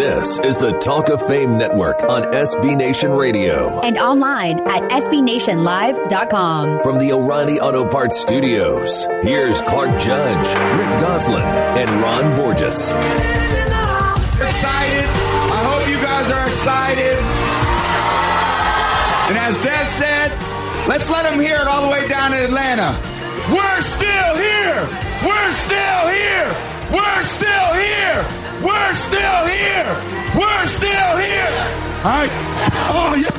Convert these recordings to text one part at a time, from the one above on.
This is the Talk of Fame Network on SB Nation Radio. And online at SBNationLive.com. From the O'Reilly Auto Parts Studios, here's Clark Judge, Rick Gosselin, and Ron Borges. Excited. I hope you guys are excited. And as Des said, let's let them hear it all the way down in Atlanta. We're still here. We're still here. We're still here. We're still here. We're still here. All right. Oh, yeah.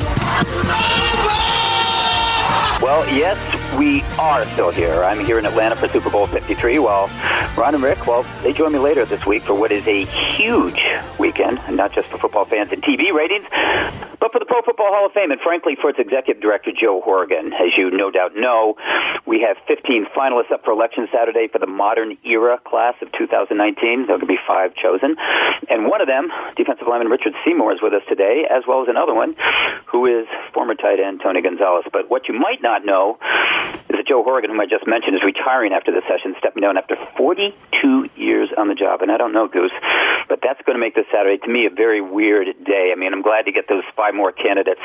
Well, yes, we are still here. I'm here in Atlanta for Super Bowl 53. While Ron and Rick, well, they join me later this week for what is a huge weekend, not just for football fans and TV ratings, but for the Pro Football Hall of Fame, and frankly, for its executive director, Joe Horrigan. As you no doubt know, we have 15 finalists up for election Saturday for the modern era class of 2019. There will be five chosen. And one of them, defensive lineman Richard Seymour, is with us today, as well as another one, who is former tight end Tony Gonzalez. But what you might not know is that Joe Horrigan, whom I just mentioned, is retiring after this session, stepping down after 42 years on the job. And I don't know, Goose, but that's going to make this Saturday, to me, a very weird day. I mean, I'm glad to get those five more candidates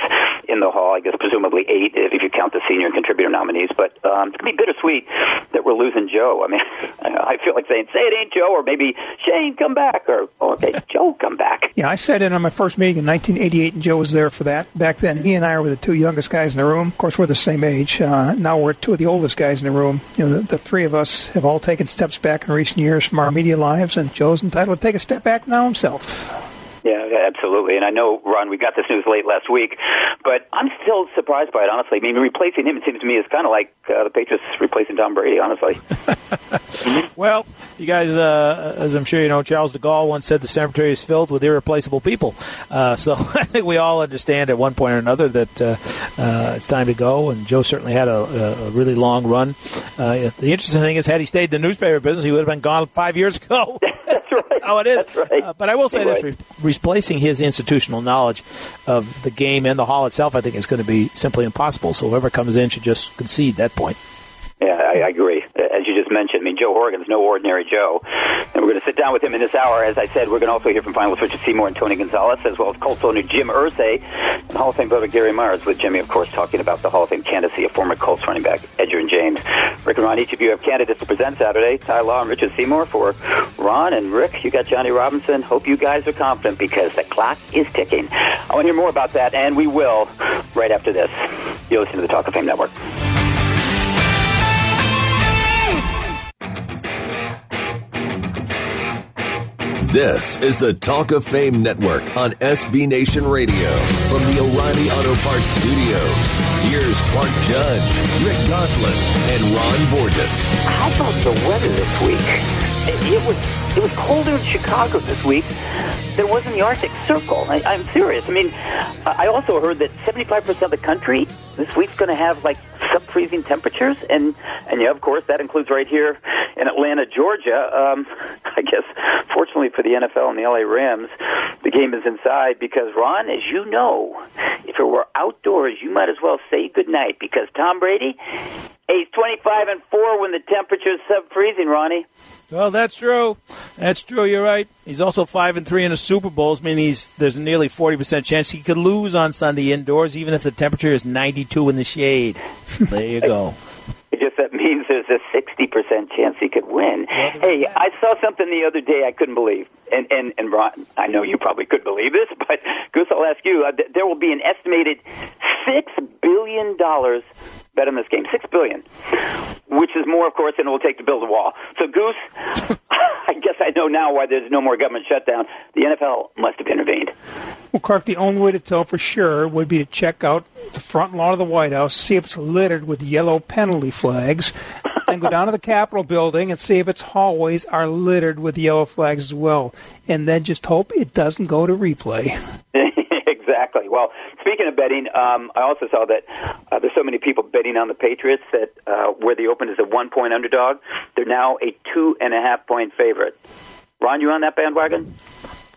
in the hall. I guess presumably eight if you count the senior and contributor nominees. But um, it's going to be bittersweet that we're losing Joe. I mean, I feel like saying, say it ain't Joe, or maybe Shane, come back, or, oh, okay, Joe, come back. Yeah, I sat in on my first meeting in 1988, and Joe was there for that. Back then, he and I were the two youngest guys in the room. Of course, we're the same age. Uh, now we're two of the oldest guys in the room. You know, the, the three of us have all taken steps back in recent years from our media lives, and Joe's entitled to take a step back now himself. Yeah, absolutely. And I know, Ron, we got this news late last week, but I'm still surprised by it, honestly. I mean, replacing him, it seems to me, is kind of like uh, the Patriots replacing Tom Brady, honestly. well, you guys, uh, as I'm sure you know, Charles de Gaulle once said the cemetery is filled with irreplaceable people. Uh, so I think we all understand at one point or another that uh, uh, it's time to go. And Joe certainly had a, a really long run. Uh, the interesting thing is, had he stayed in the newspaper business, he would have been gone five years ago. That's right. How it is. Right. Uh, but I will say You're this: right. re- replacing his institutional knowledge of the game and the hall itself, I think, is going to be simply impossible. So whoever comes in should just concede that point. Yeah, I, I agree. As you just mentioned, I mean, Joe Horrigan's no ordinary Joe. And we're going to sit down with him in this hour. As I said, we're going to also hear from finalists Richard Seymour and Tony Gonzalez, as well as Colts owner Jim Irsay and Hall of Fame voter Gary Myers, with Jimmy, of course, talking about the Hall of Fame candidacy of former Colts running back Edgerrin James. Rick and Ron, each of you have candidates to present Saturday. Ty Law and Richard Seymour for Ron and Rick. You got Johnny Robinson. Hope you guys are confident because the clock is ticking. I want to hear more about that, and we will right after this. You're listening to the Talk of Fame Network. This is the Talk of Fame Network on SB Nation Radio. From the O'Reilly Auto Parts Studios, here's Clark Judge, Rick Gosselin, and Ron Borges. How about the weather this week? It, it was it was colder in Chicago this week than it was in the Arctic Circle. I, I'm serious. I mean, I also heard that 75% of the country this week's going to have like sub-freezing temperatures, and and yeah, of course that includes right here in Atlanta, Georgia. Um, I guess fortunately for the NFL and the LA Rams, the game is inside because Ron, as you know, if it were outdoors, you might as well say goodnight because Tom Brady. He's 25 and 4 when the temperature's sub freezing, Ronnie. Well, that's true. That's true. You're right. He's also five and three in the Super Bowls, meaning he's there's a nearly forty percent chance he could lose on Sunday indoors, even if the temperature is 92 in the shade. There you go. I guess that means there's a 60% chance he could win. Well, hey, that. I saw something the other day I couldn't believe. And, and, and Ron, I know you probably could believe this, but Goose, I'll ask you. Uh, th- there will be an estimated $6 billion bet on this game. 6 billion. Which is more, of course, than it will take to build a wall. So, Goose, I guess I know now why there's no more government shutdown. The NFL must have intervened. Well, Clark, the only way to tell for sure would be to check out the front lawn of the White House, see if it's littered with yellow penalty flags, and go down to the Capitol building and see if its hallways are littered with yellow flags as well. And then just hope it doesn't go to replay. exactly. Well, speaking of betting, um, I also saw that uh, there's so many people betting on the Patriots that uh, where they opened as a one point underdog, they're now a two and a half point favorite. Ron, you on that bandwagon?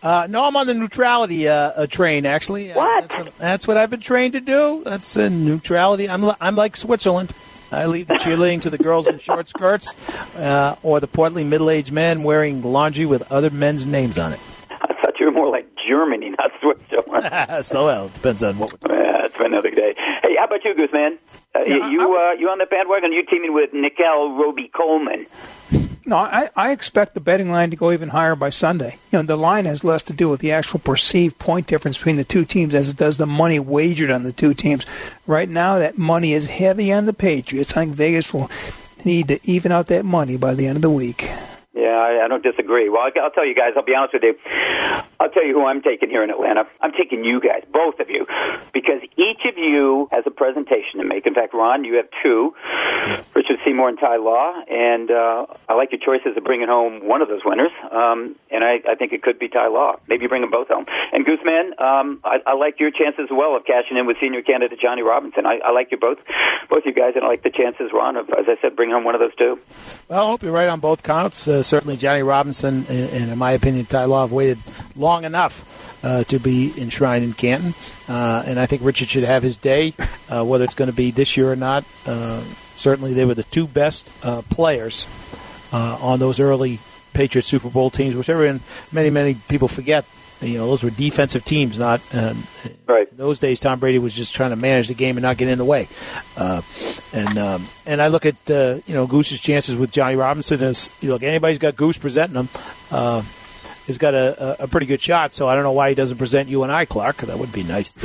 Uh, no, I'm on the neutrality uh, uh, train. Actually, Uh, What? That's what, that's what I've been trained to do. That's uh, neutrality. I'm I'm like Switzerland. I leave the cheerleading to the girls in short skirts, uh, or the portly middle-aged men wearing laundry with other men's names on it. I thought you were more like Germany, not Switzerland. so well, it depends on what. Yeah, it's for another day. Hey, how about you, Goose Man? Uh, Yeah, you I- uh, you on the bandwagon? You teaming with Nickell Robey-Coleman? No, I, I expect the betting line to go even higher by Sunday. You know, the line has less to do with the actual perceived point difference between the two teams as it does the money wagered on the two teams. Right now, that money is heavy on the Patriots. I think Vegas will need to even out that money by the end of the week. I, I don't disagree. Well, I- I'll tell you guys. I'll be honest with you. I'll tell you who I'm taking here in Atlanta. I'm taking you guys, both of you, because each of you has a presentation to make. In fact, Ron, you have two: Richard Seymour and Ty Law. And uh, I like your choices of bringing home one of those winners. Um, and I, I think it could be Ty Law. Maybe you bring them both home. And Gooseman, um, I, I like your chances as well of cashing in with senior candidate Johnny Robinson. I, I like you both, both you guys, and I like the chances, Ron, of as I said, bringing home one of those two. Well, I hope you're right on both counts. Uh, certainly, Johnny Robinson and, and, in my opinion, Ty Law have waited long enough uh, to be enshrined in Canton. Uh, and I think Richard should have his day, uh, whether it's going to be this year or not. Uh, certainly, they were the two best uh, players uh, on those early Patriot Super Bowl teams, which everyone, many, many people forget. You know, those were defensive teams, not. Um, Right. In those days, Tom Brady was just trying to manage the game and not get in the way. Uh, and um, and I look at uh, you know Goose's chances with Johnny Robinson as you look anybody's got Goose presenting him. Uh, has got a, a, a pretty good shot, so I don't know why he doesn't present you and I, Clark. That would be nice.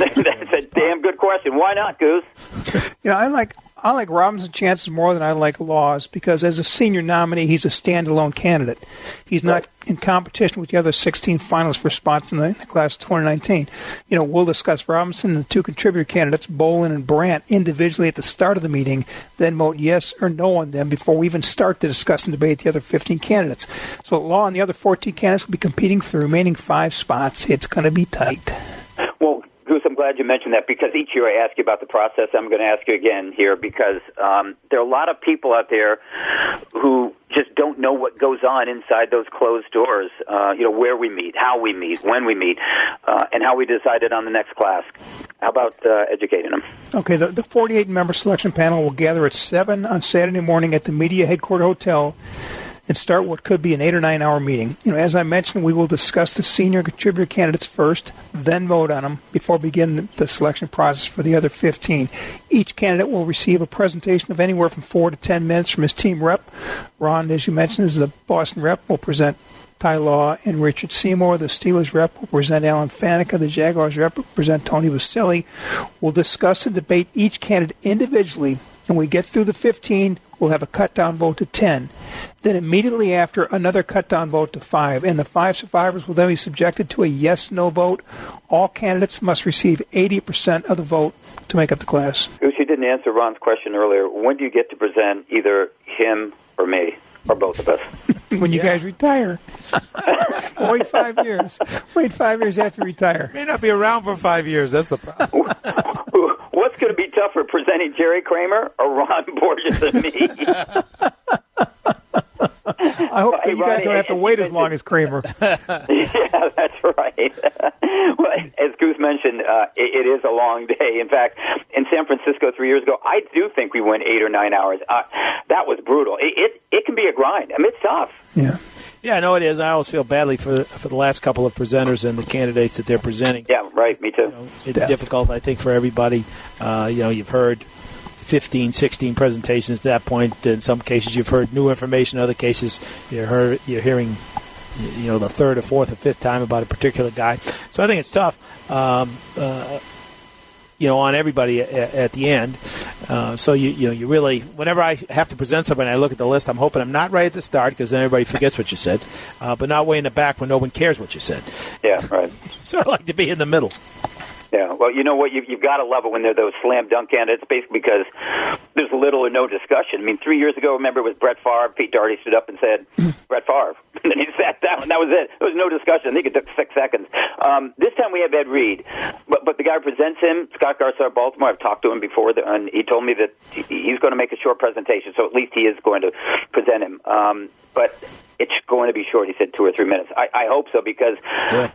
Damn good question. Why not, Goose? You know, I like I like Robinson's chances more than I like Law's because as a senior nominee, he's a standalone candidate. He's not in competition with the other 16 finalists for spots in the, in the class of 2019. You know, we'll discuss Robinson and the two contributor candidates, Bowlen and Brandt, individually at the start of the meeting, then vote yes or no on them before we even start to discuss and debate the other 15 candidates. So Law and the other 14 candidates will be competing for the remaining five spots. It's going to be tight. Well, Goose, I'm glad you mentioned that because each year I ask you about the process. I'm going to ask you again here because um, there are a lot of people out there who just don't know what goes on inside those closed doors. Uh, you know, where we meet, how we meet, when we meet, uh, and how we decided on the next class. How about uh, educating them? Okay, the, the 48 member selection panel will gather at 7 on Saturday morning at the Media Headquarter Hotel and start what could be an eight or nine hour meeting. You know, as I mentioned, we will discuss the senior contributor candidates first, then vote on them before begin the selection process for the other 15. Each candidate will receive a presentation of anywhere from four to ten minutes from his team rep. Ron, as you mentioned, is the Boston rep, will present Ty Law and Richard Seymour. The Steelers rep will present Alan Faneca. The Jaguars rep will present Tony Boselli. We'll discuss and debate each candidate individually. And we get through the 15, we'll have a cut down vote to 10. Then immediately after, another cut down vote to 5. And the five survivors will then be subjected to a yes no vote. All candidates must receive 80% of the vote to make up the class. Goose, you didn't answer Ron's question earlier. When do you get to present either him or me? Or both of us. when you guys retire. Wait five years. Wait five years after you retire. May not be around for five years. That's the problem. What's going to be tougher, presenting Jerry Kramer or Ron Borges and me? I hope Hey, you guys Ronnie, don't have to wait as long as Kramer. yeah, that's right. well, as Goose mentioned, uh, it, it is a long day. In fact, in San Francisco three years ago, I do think we went eight or nine hours. Uh, that was brutal. It, it it can be a grind. I mean, it's tough. Yeah. Yeah, no, it is. I always feel badly for for the last couple of presenters and the candidates that they're presenting. Yeah, right. Me too. You know, it's difficult, I think, for everybody. Uh, you know, you've heard 15, 16 presentations at that point. In some cases, you've heard new information. In other cases, you're, heard, you're hearing, you know, the third or fourth or fifth time about a particular guy. So I think it's tough. Um, uh, you know, on everybody at, at the end. Uh, so you you know you really whenever I have to present something, I look at the list. I'm hoping I'm not right at the start because then everybody forgets what you said, uh, but not way in the back when no one cares what you said. Yeah, right. Sort of like to be in the middle. Yeah, well, you know what? You've, you've got to love it when they're those slam dunk candidates, basically because there's little or no discussion. I mean, three years ago, remember, it was Brett Favre. Pete Dougherty stood up and said, Brett Favre. And then he sat down, and that was it. There was no discussion. I think it took six seconds. Um, this time we have Ed Reed. But, but the guy who presents him, Scott of Baltimore, I've talked to him before, and he told me that he's going to make a short presentation, so at least he is going to present him. Um, but it's going to be short. He said two or three minutes. I, I hope so because,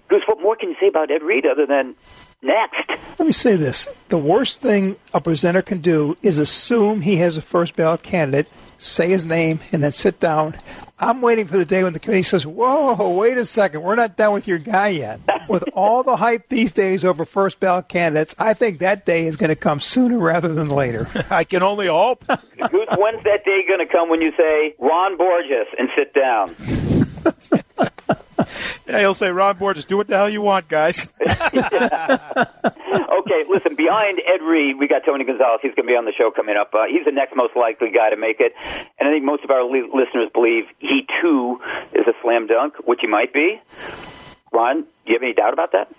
Goose, what more can you say about Ed Reed other than next? Let me say this. The worst thing a presenter can do is assume he has a first ballot candidate say his name, and then sit down. I'm waiting for the day when the committee says, "Whoa, wait a second, we're not done with your guy yet." with all the hype these days over first ballot candidates, I think that day is going to come sooner rather than later. I can only hope. Goose, when's that day going to come when you say Ron Borges and sit down? yeah, he'll say, Ron Borges, do what the hell you want, guys. Okay, listen, behind Ed Reed, we got Tony Gonzalez. He's going to be on the show coming up. Uh, he's the next most likely guy to make it. And I think most of our li- listeners believe he, too, is a slam dunk, which he might be. Ron, do you have any doubt about that?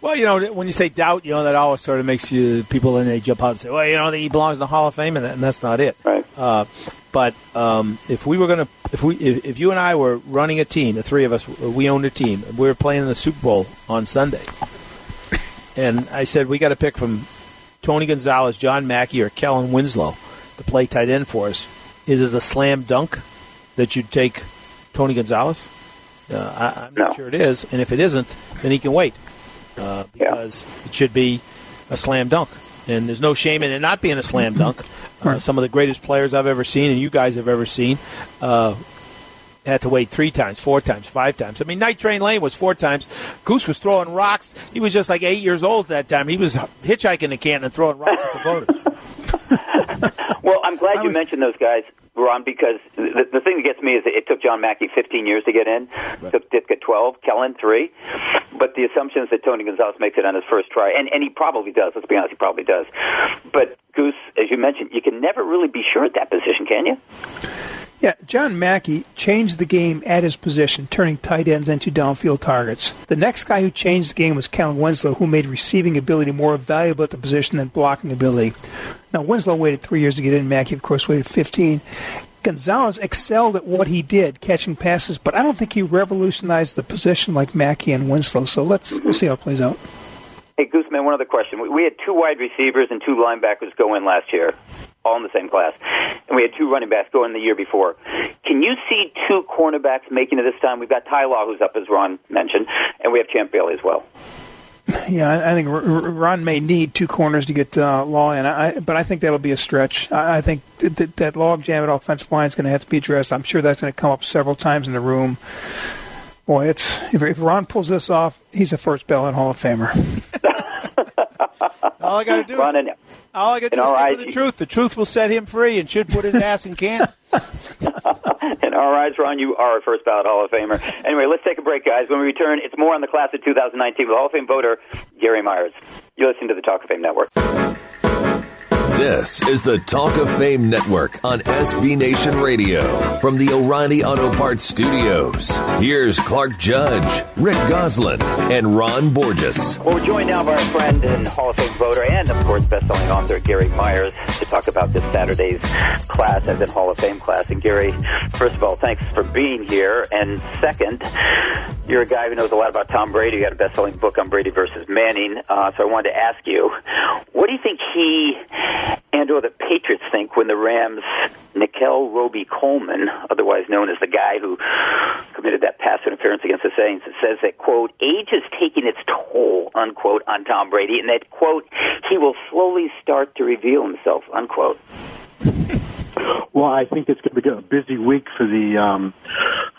Well, you know, when you say doubt, you know, that always sort of makes you people in they jump out and say, well, you know, he belongs in the Hall of Fame, and, that, and that's not it. Right. Uh, but um, if we were going to, if we, if, if, you and I were running a team, the three of us, we owned a team, we were playing in the Super Bowl on Sunday, and I said we got to pick from Tony Gonzalez, John Mackey, or Kellen Winslow to play tight end for us. Is it a slam dunk that you'd take Tony Gonzalez? Uh, I, am not sure it is, and if it isn't, then he can wait uh, because yeah. it should be a slam dunk. And there's no shame in it not being a slam dunk. Uh, some of the greatest players I've ever seen, and you guys have ever seen, uh, had to wait three times, four times, five times. I mean, Night Train Lane was four times. Goose was throwing rocks. He was just like eight years old at that time. He was hitchhiking the Canton and throwing rocks at the voters. well, I'm glad you mentioned those guys. Ron, because the, the thing that gets me is it took John Mackey 15 years to get in. Right. Took Ditka 12, Kellen 3. But the assumption is that Tony Gonzalez makes it on his first try. And, and he probably does. Let's be honest, he probably does. But, Goose, as you mentioned, you can never really be sure at that position, can you? Yeah, John Mackey changed the game at his position, turning tight ends into downfield targets. The next guy who changed the game was Kellen Winslow, who made receiving ability more valuable at the position than blocking ability. Now, Winslow waited three years to get in. Mackey, of course, waited 15. Gonzalez excelled at what he did, catching passes, but I don't think he revolutionized the position like Mackey and Winslow. So let's we'll see how it plays out. Hey, Gooseman, one other question. We had two wide receivers and two linebackers go in last year all in the same class. And we had two running backs going the year before. Can you see two cornerbacks making it this time? We've got Ty Law, who's up, as Ron mentioned, and we have Champ Bailey as well. Yeah, I think Ron may need two corners to get uh, Law in, I, but I think that'll be a stretch. I, I think that, that log jam at offensive line is going to have to be addressed. I'm sure that's going to come up several times in the room. Boy, it's if, if Ron pulls this off, he's a first ballot Hall of Famer. all I got to do Ron is, all I got to do is stick the truth. The truth will set him free, and should put his ass in camp. in our eyes, Ron, you are a first ballot Hall of Famer. Anyway, let's take a break, guys. When we return, it's more on the class of 2019 with Hall of Fame voter Gary Myers. You're listening to the Talk of Fame Network. This is the Talk of Fame Network on SB Nation Radio. From the O'Reilly Auto Parts Studios, here's Clark Judge, Rick Gosselin, and Ron Borges. Well, we're joined now by our friend and Hall of Fame voter and, of course, best-selling author Gary Myers to talk about this Saturday's class as in Hall of Fame class. And Gary, first of all, thanks for being here. And second, you're a guy who knows a lot about Tom Brady. You got a best-selling book on Brady versus Manning. Uh, so I wanted to ask you, what do you think he and or the Patriots think when the Rams Nickell Robey-Coleman, otherwise known as the guy who committed that pass interference against the Saints, says that quote age is taking its toll unquote on Tom Brady, and that quote he will slowly start to reveal himself unquote. Well, I think it's going to be a busy week for the um,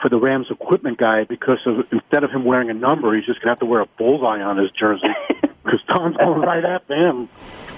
for the Rams equipment guy because of instead of him wearing a number, he's just going to have to wear a bullseye on his jersey because Tom's going right after him.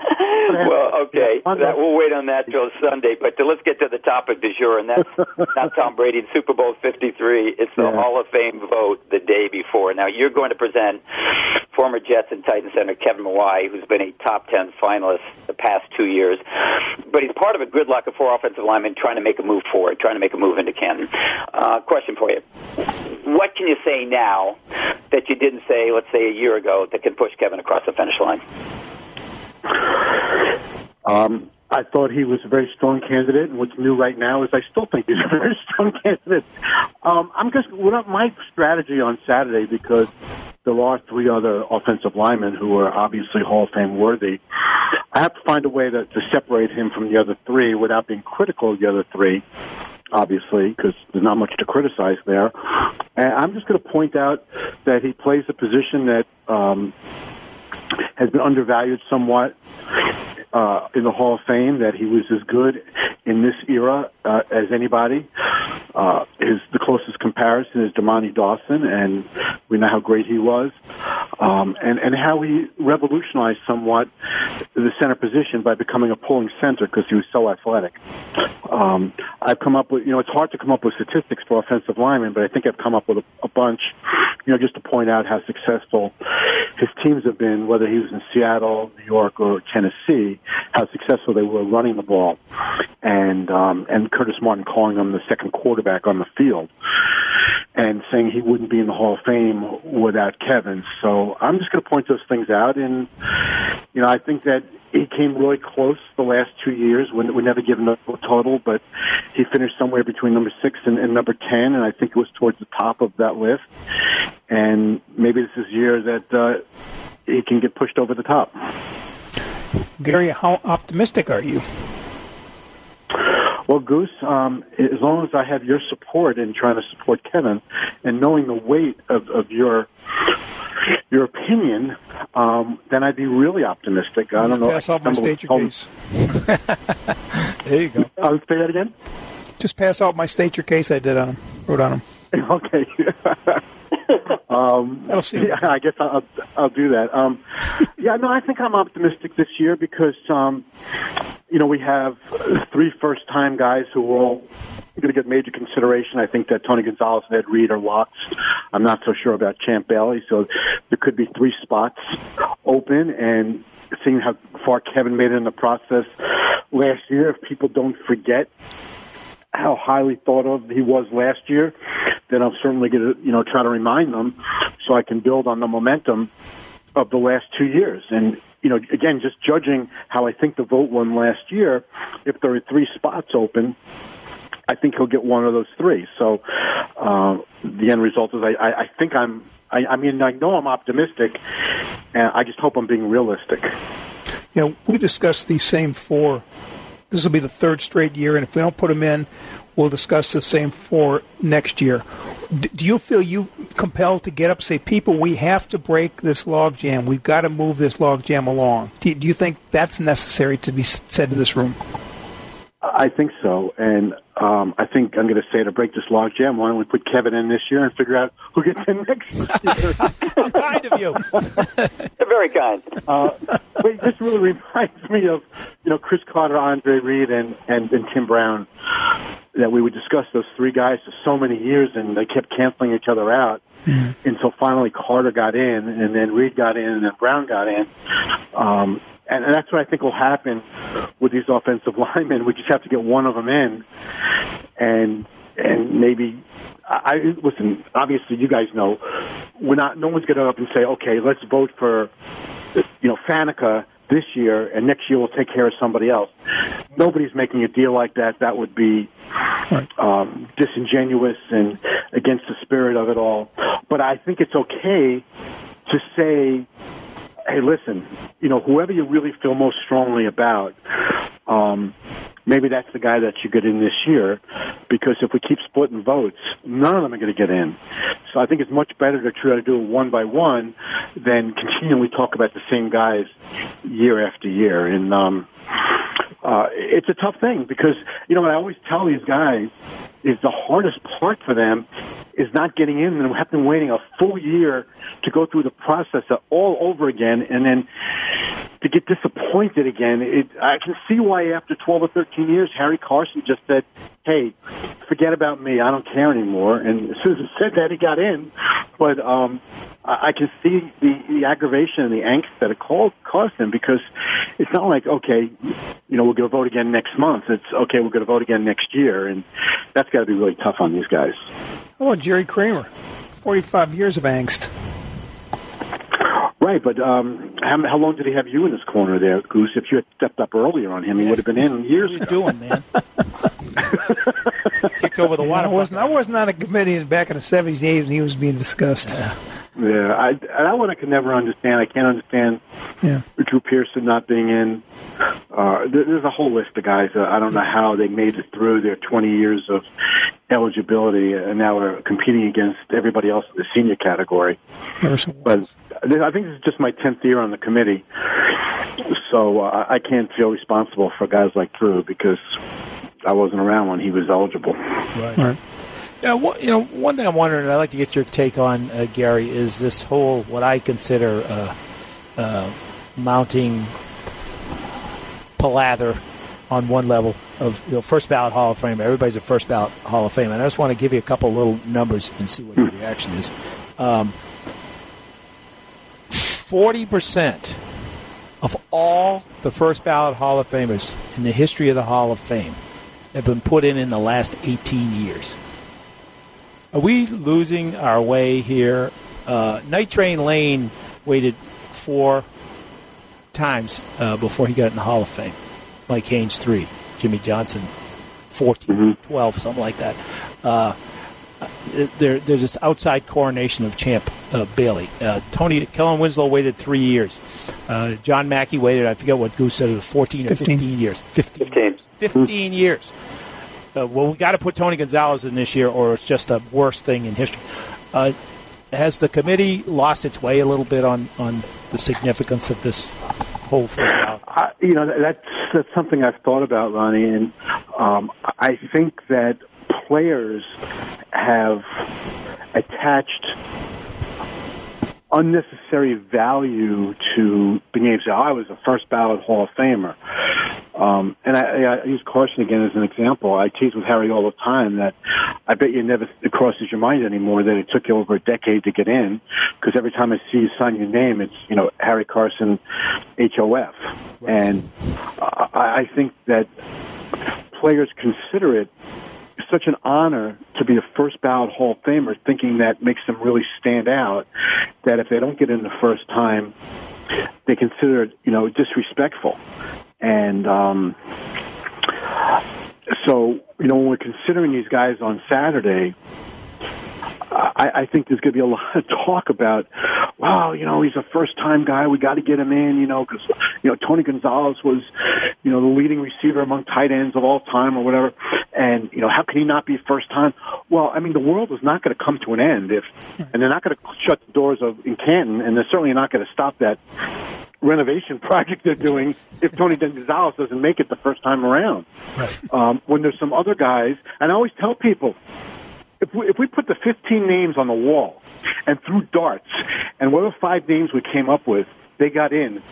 well, okay. That, we'll wait on that till Sunday. But to, let's get to the topic du jour, and that's not Tom Brady. Super Bowl 53. It's the yeah. Hall of Fame vote the day before. Now, you're going to present former Jets and Titans center Kevin Mawae, who's been a top 10 finalist the past two years. But he's part of a gridlock of four offensive linemen trying to make a move forward, trying to make a move into Canton. Uh, question for you. What can you say now that you didn't say, let's say, a year ago that can push Kevin across the finish line? Um, I thought he was a very strong candidate, and what's new right now is I still think he's a very strong candidate. Um, I'm just what my strategy on Saturday because there are three other offensive linemen who are obviously Hall of Fame worthy. I have to find a way to, to separate him from the other three without being critical of the other three obviously, because there's not much to criticize there. And I'm just going to point out that he plays a position that um, has been undervalued somewhat. uh, in the Hall of Fame that he was as good in this era uh, as anybody. Uh, his the closest comparison is Dermontti Dawson, and we know how great he was, um, and and how he revolutionized somewhat the center position by becoming a pulling center because he was so athletic. Um, I've come up with you know it's hard to come up with statistics for offensive linemen, but I think I've come up with a, a bunch, you know, just to point out how successful his teams have been, whether he was in Seattle, New York, or Tennessee, how successful they were running the ball, and um, and Curtis Martin calling him the second quarterback on the field, and saying he wouldn't be in the Hall of Fame without Kevin. So I'm just going to point those things out, and you know I think that he came really close the last two years. We, we never given a total, but he finished somewhere between number six and, and number ten, and I think it was towards the top of that list. And maybe this is year that uh, he can get pushed over the top. Gary, how optimistic are you? Well, Goose, um, as long as I have your support in trying to support Kevin, and knowing the weight of, of your your opinion, um, then I'd be really optimistic. I don't know. Pass out my state your case. There you go. I'll say that again. Just pass out my state your case I did on him, wrote on him. Okay. um, yeah, I guess I'll, I'll do that. Um, yeah, no, I think I'm optimistic this year because, um, you know, we have three first time guys who are all going to get major consideration. I think that Tony Gonzalez and Ed Reed are locks. I'm not so sure about Champ Bailey, so there could be three spots open and seeing how far Kevin made it in the process last year, if people don't forget how highly thought of he was last year, then I'm certainly going to, you know, try to remind them so I can build on the momentum of the last two years. And, you know, again, just judging how I think the vote won last year, if there are three spots open, I think he'll get one of those three. So uh, the end result is I, I, I think I'm, I, I mean, I know I'm optimistic, and I just hope I'm being realistic. Know, we discussed these same four. This will be the third straight year, and if we don't put them in, we'll discuss the same for next year. Do you feel you compelled to get up, say, people, we have to break this logjam. We've got to move this logjam along. Do do you think that's necessary to be said to this room? I think so, and um, I think I'm going to say to break this logjam. Why don't we put Kevin in this year and figure out who gets in next year? kind of you. Very kind. uh, but this really reminds me of you know Cris Carter, Andre Reed, and and, and Tim Brown. That we would discuss those three guys for so many years, and they kept canceling each other out until finally Carter got in, and then Reed got in, and then Brown got in. Um, and, and that's what I think will happen with these offensive linemen. We just have to get one of them in, and and maybe I I- listen. Obviously, you guys know we're not. No one's going to up and say, okay, let's vote for you know Faneca this year, and next year we'll take care of somebody else. Nobody's making a deal like that. That would be um, disingenuous and against the spirit of it all. But I think it's okay to say hey, listen, you know, whoever you really feel most strongly about, um, maybe that's the guy that you get in this year. Because if we keep splitting votes, none of them are going to get in. So I think it's much better to try to do it one by one than continually talk about the same guys year after year. And um, uh, it's a tough thing because you know what I always tell these guys is the hardest part for them is not getting in and have been waiting a full year to go through the process all over again and then to get disappointed again. It, I can see why after 12 or 13 years, Harry Carson just said, hey, forget about me. I don't care anymore. And as soon as he said that, he got in. But um, I I can see the, the aggravation and the angst that it called, caused him because it's not like, okay, you know, we're going to vote again next month. It's, okay, we're going to vote again next year. And that's got to be really tough on these guys. How about Jerry Kramer? 45 years of angst. Right, but um, how, how long did he have you in his corner there, Goose? If you had stepped up earlier on him, he would have been in years What are you ago. doing, man? Kicked over the water. I wasn't, I wasn't on a committee back in the 70s, 80s, and he was being discussed. Yeah, I, that one I can never understand. I can't understand Yeah. Drew Pearson not being in. Uh, there, there's a whole list of guys. Uh, I don't know how they made it through their 20 years of eligibility, and now we're competing against everybody else in the senior category. But I think this is just my tenth year on the committee, so uh, I can't feel responsible for guys like Drew because I wasn't around when he was eligible. Right. Right. Yeah, wha- you know, one thing I'm wondering, and I'd like to get your take on, uh, Gary, is this whole what I consider uh, uh, mounting palather on one level of you know, first ballot Hall of Fame. Everybody's a first ballot Hall of Fame, and I just want to give you a couple little numbers and see what your reaction is. Forty percent of all the first ballot Hall of Famers in the history of the Hall of Fame have been put in in the last 18 years. Are we losing our way here? Uh, Night Train Lane waited four times uh, before he got in the Hall of Fame. Mike Haynes, three. Jimmy Johnson, 14, 12, something like that. Uh, there, there's this outside coronation of Champ uh, Bailey. Uh, Tony Kellen Winslow waited three years. Uh, John Mackey waited. I forget what Goose said. It was 14 or 15, 15. years. 15. 15. 15 years. Uh, well, we got to put Tony Gonzalez in this year, or it's just the worst thing in history. Uh, has the committee lost its way a little bit on, on the significance of this whole first? I, you know, that's that's something I've thought about, Ronnie, and um, I think that players have attached unnecessary value to being able to say, oh, I was a first ballot Hall of Famer. Um, and I, I use Carson again as an example. I tease with Harry all the time that I bet you never it crosses your mind anymore that it took you over a decade to get in, because every time I see you sign your name, it's you know Harry Carson, HOF, and I, I think that players consider it such an honor to be a first ballot Hall of Famer, thinking that makes them really stand out. That if they don't get in the first time, they consider it, you know, disrespectful. And um, so, you know, when we're considering these guys on Saturday, I, I think there's going to be a lot of talk about, wow, you know, he's a first-time guy. We got to get him in, you know, because you know Tony Gonzalez was, you know, the leading receiver among tight ends of all time or whatever. And you know, how can he not be first time? Well, I mean, the world is not going to come to an end if, and they're not going to shut the doors of in Canton, and they're certainly not going to stop that renovation project they're doing if Tony Gonzalez doesn't make it the first time around. Right. Um, when there's some other guys, and I always tell people, if we, if we put the 15 names on the wall and threw darts, and whatever five names we came up with, they got in,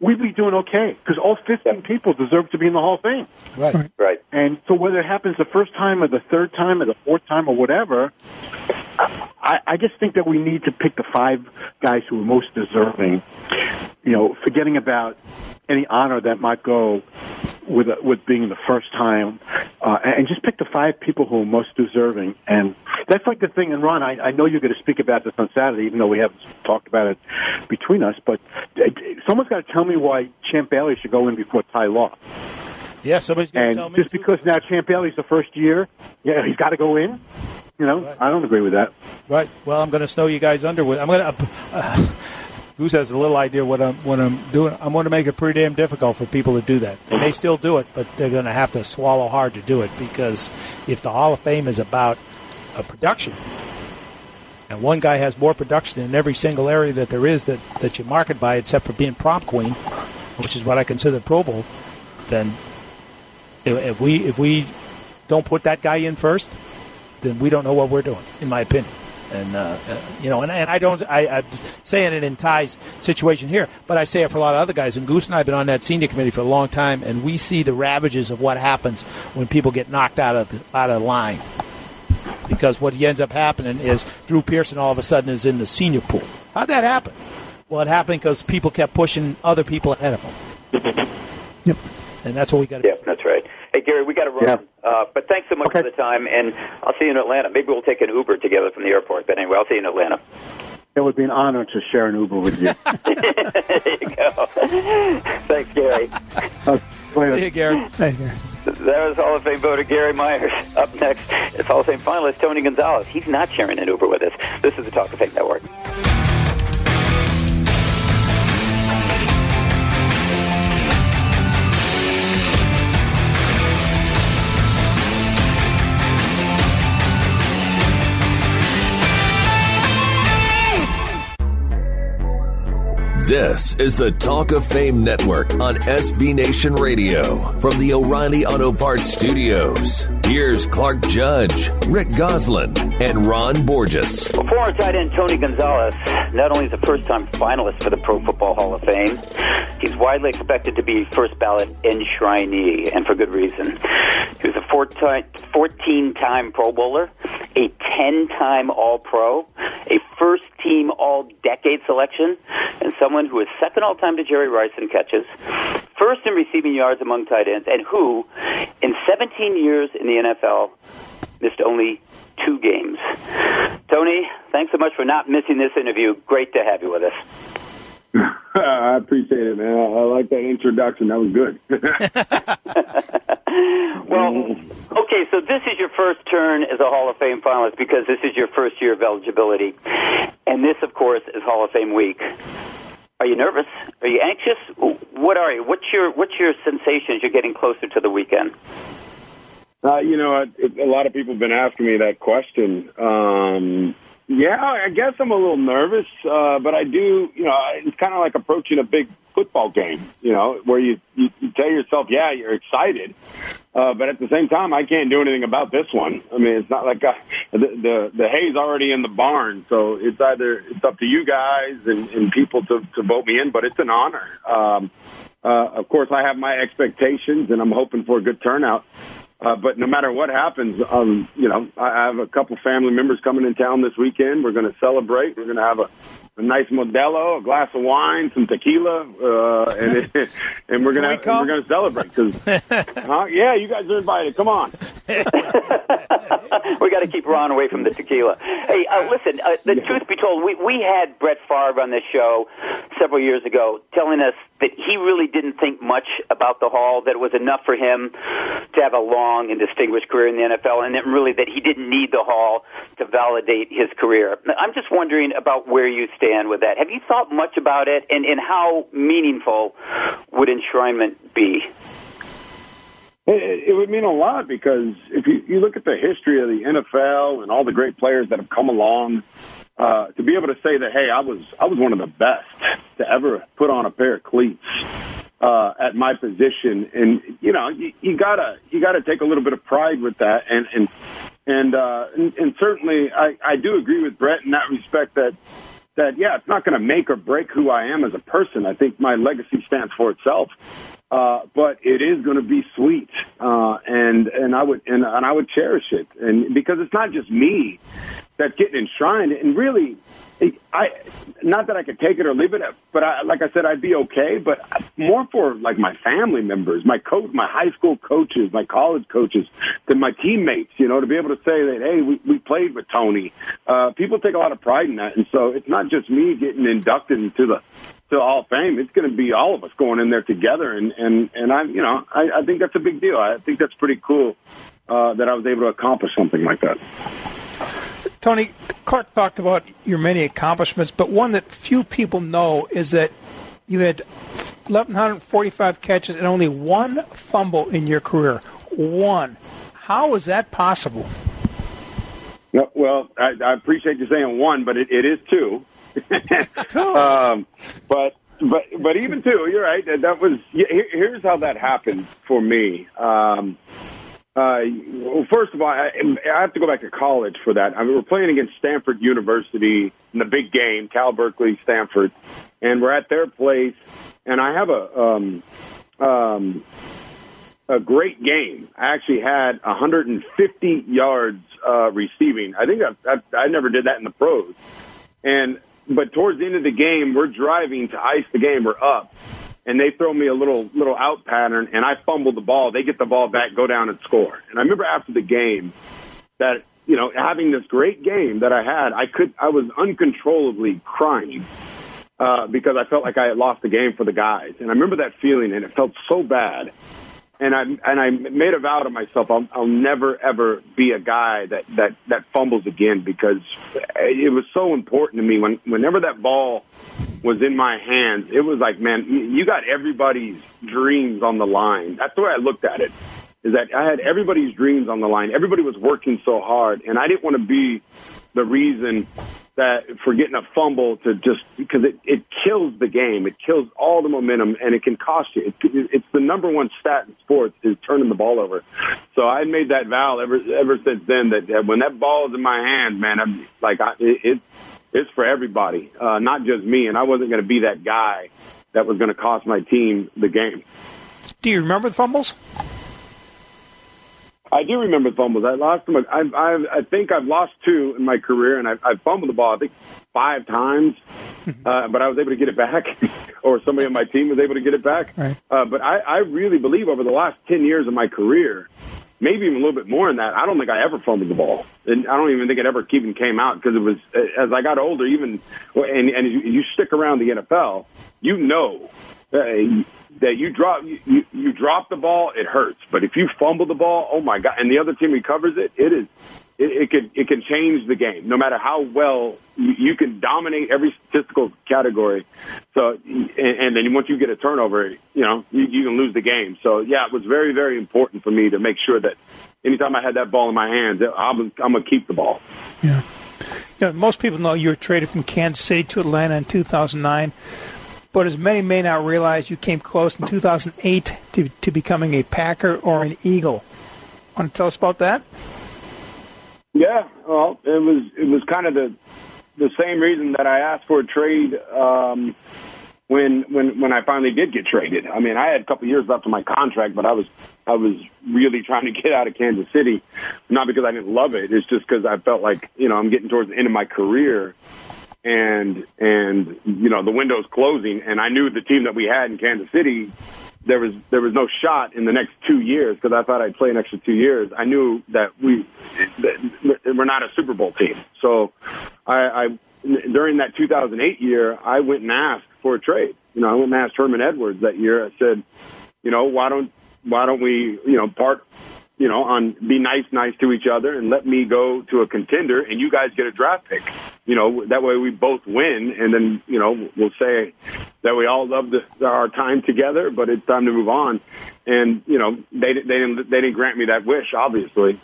we'd be doing okay because all 15 people deserve to be in the Hall of Fame. Right. Right. And so whether it happens the first time or the third time or the fourth time or whatever, I, I just think that we need to pick the five guys who are most deserving. You know, forgetting about any honor that might go with with being the first time, uh, and just pick the five people who are most deserving. And that's like the thing. And Ron, I, I know you're going to speak about this on Saturday, even though we haven't talked about it between us. But uh, someone's got to tell me why Champ Bailey should go in before Ty Law. Yeah, somebody's going to tell me. just too. because now Champ Bailey's the first year, yeah, he's got to go in. You know, Right. I don't agree with that. Right. Well, I'm going to snow you guys under with. I'm going to. Uh, Goose has a little idea what I'm what I'm doing. I'm going to make it pretty damn difficult for people to do that. They may still do it, but they're going to have to swallow hard to do it because if the Hall of Fame is about a production, and one guy has more production in every single area that there is that that you market by, except for being prom queen, which is what I consider Pro Bowl, then if we if we don't put that guy in first, then we don't know what we're doing, in my opinion. And uh, uh, you know, and, and I don't. I, I'm saying it in Ty's situation here, but I say it for a lot of other guys. And Goose and I have been on that senior committee for a long time, and we see the ravages of what happens when people get knocked out of the, out of line. Because what ends up happening is Drew Pearson all of a sudden is in the senior pool. How'd that happen? Well, it happened because people kept pushing other people ahead of them. Yep. And that's what we got to Yeah, that's right. Hey, Gary, we got to run. Yeah. Uh, but thanks so much Okay. for the time, and I'll see you in Atlanta. Maybe we'll take an Uber together from the airport. But anyway, I'll see you in Atlanta. It would be an honor to share an Uber with you. there you go. Thanks, Gary. Uh. See you, Gary. Hey, here. That was Hall of Fame voter Gary Myers. Up next is Hall of Fame finalist Tony Gonzalez. He's not sharing an Uber with us. This is the Talk of Fame Network. This is the Talk of Fame Network on SB Nation Radio from the O'Reilly Auto Parts Studios. Here's Clark Judge, Rick Gosselin, and Ron Borges. Well, former tight end Tony Gonzalez not only is a first time finalist for the Pro Football Hall of Fame, he's widely expected to be first ballot enshrinee, and for good reason. He was a 14 time Pro Bowler, a 10 time All Pro, a first team All Decade selection, and someone who is second all time to Jerry Rice in catches, first in receiving yards among tight ends, and who, in 17 years in the NFL, missed only two games. Tony, thanks so much for not missing this interview. Great to have you with us. I appreciate it, man. I like that introduction. That was good. well, okay, so this is your first turn as a Hall of Fame finalist because this is your first year of eligibility. And this, of course, is Hall of Fame week. Are you nervous? Are you anxious? What are you? What's your what's your sensations? You're getting closer to the weekend. Uh, you know, a, a lot of people have been asking me that question. Um, yeah, I guess I'm a little nervous, uh, but I do. You know, it's kind of like approaching a big football game. You know, where you you, you tell yourself, yeah, you're excited, uh, but at the same time, I can't do anything about this one. I mean, it's not like I, the, the the hay's already in the barn, so it's either it's up to you guys and, and people to to vote me in. But it's an honor. Um, uh, of course, I have my expectations, and I'm hoping for a good turnout. Uh, but no matter what happens, um, you know, I have a couple family members coming in town this weekend. We're going to celebrate. We're going to have a, a nice Modelo, a glass of wine, some tequila, uh, and and we're going to we're going to celebrate because, huh? Yeah, you guys are invited. Come on. we got to keep Ron away from the tequila. Hey, uh, listen. Uh, the yeah. truth be told, we we had Brett Favre on this show several years ago, telling us that he really didn't think much about the Hall, that it was enough for him to have a long and distinguished career in the NFL, and that really that he didn't need the Hall to validate his career. I'm just wondering about where you stand with that. Have you thought much about it, and, and how meaningful would enshrinement be? It, it would mean a lot because if you, you look at the history of the NFL and all the great players that have come along, uh, to be able to say that, hey, I was I was one of the best to ever put on a pair of cleats uh, at my position, and you know, you, you gotta you gotta take a little bit of pride with that, and and and uh, and, and certainly I, I do agree with Brett in that respect that that yeah, it's not going to make or break who I am as a person. I think my legacy stands for itself. Uh, but it is going to be sweet, uh, and and I would and, and I would cherish it, and because it's not just me that's getting enshrined, and really, I not that I could take it or leave it, but I, like I said, I'd be okay. But more for like my family members, my coach, my high school coaches, my college coaches, than my teammates. You know, to be able to say that, hey, we, we played with Tony. Uh, people take a lot of pride in that, and so it's not just me getting inducted into the to Hall of Fame, it's going to be all of us going in there together. And and and I, you know, I, I think that's a big deal. I think that's pretty cool uh, that I was able to accomplish something like that. Tony Clark talked about your many accomplishments, but one that few people know is that you had 1,145 catches and only one fumble in your career. One. How is that possible? well, I, I appreciate you saying one, but it, it is two. um, but but but even two, you're right. That was here's how that happened for me. Um, uh, well, first of all, I, I have to go back to college for that. I mean, we're playing against Stanford University in the big game, Cal Berkeley, Stanford, and we're at their place. And I have a um, um, a great game. I actually had 150 yards uh, receiving. I think I, I, I never did that in the pros. And but towards the end of the game, we're driving to ice the game. We're up, and they throw me a little little out pattern, and I fumble the ball. They get the ball back, go down and score. And I remember after the game that you know having this great game that I had, I could I was uncontrollably crying. Uh, because I felt like I had lost the game for the guys, and I remember that feeling, and it felt so bad and I and I made a vow to myself I'll, I'll never ever be a guy that that that fumbles again because it was so important to me. When whenever that ball was in my hands it was like man you got everybody's dreams on the line. That's the way I looked at it is that I had everybody's dreams on the line. Everybody was working so hard and I didn't want to be the reason that for getting a fumble to just because it, it kills the game, it kills all the momentum, and it can cost you. It, it's the number one stat in sports is turning the ball over. So I made that vow ever ever since then that, that when that ball is in my hand, man, I'm like I, it, it it's for everybody, uh, not just me. And I wasn't going to be that guy that was going to cost my team the game. Do you remember the fumbles? I do remember fumbles. I lost them. I, I, I think I've lost two in my career, and I, I fumbled the ball. I think five times, uh, but I was able to get it back, or somebody on my team was able to get it back. Right. Uh, but I, I really believe over the last ten years of my career, maybe even a little bit more than that. I don't think I ever fumbled the ball, and I don't even think it ever even came out because it was as I got older. Even and and you, you stick around the NFL, you know. Uh, that you drop you, you drop the ball, it hurts. But if you fumble the ball, oh my god! And the other team recovers it, it is it, it can it can change the game. No matter how well you, you can dominate every statistical category. So and, and then once you get a turnover, you know you, you can lose the game. So yeah, it was very very important for me to make sure that anytime I had that ball in my hands, I'm, I'm gonna keep the ball. Yeah. You know, most people know you were traded from Kansas City to Atlanta in 2009 but as many may not realize, you came close in 2008 to, to becoming a Packer or an Eagle. Want to tell us about that? Yeah, well, it was it was kind of the the same reason that I asked for a trade um, when when when I finally did get traded. I mean, I had a couple years left on my contract, but I was I was really trying to get out of Kansas City, not because I didn't love it. It's just because I felt like you know I'm getting towards the end of my career, and and you know the window's closing, and I knew the team that we had in Kansas City. There was there was no shot in the next two years because I thought I'd play an extra two years. I knew that we that we're not a Super Bowl team, so I, I during that 2008 year I went and asked for a trade. You know, I went and asked Herman Edwards that year. I said, you know, why don't why don't we you know part you know, on be nice, nice to each other, and let me go to a contender, and you guys get a draft pick. You know, that way we both win, and then you know we'll say that we all loved our time together, but it's time to move on. And you know, they they didn't they didn't grant me that wish, obviously.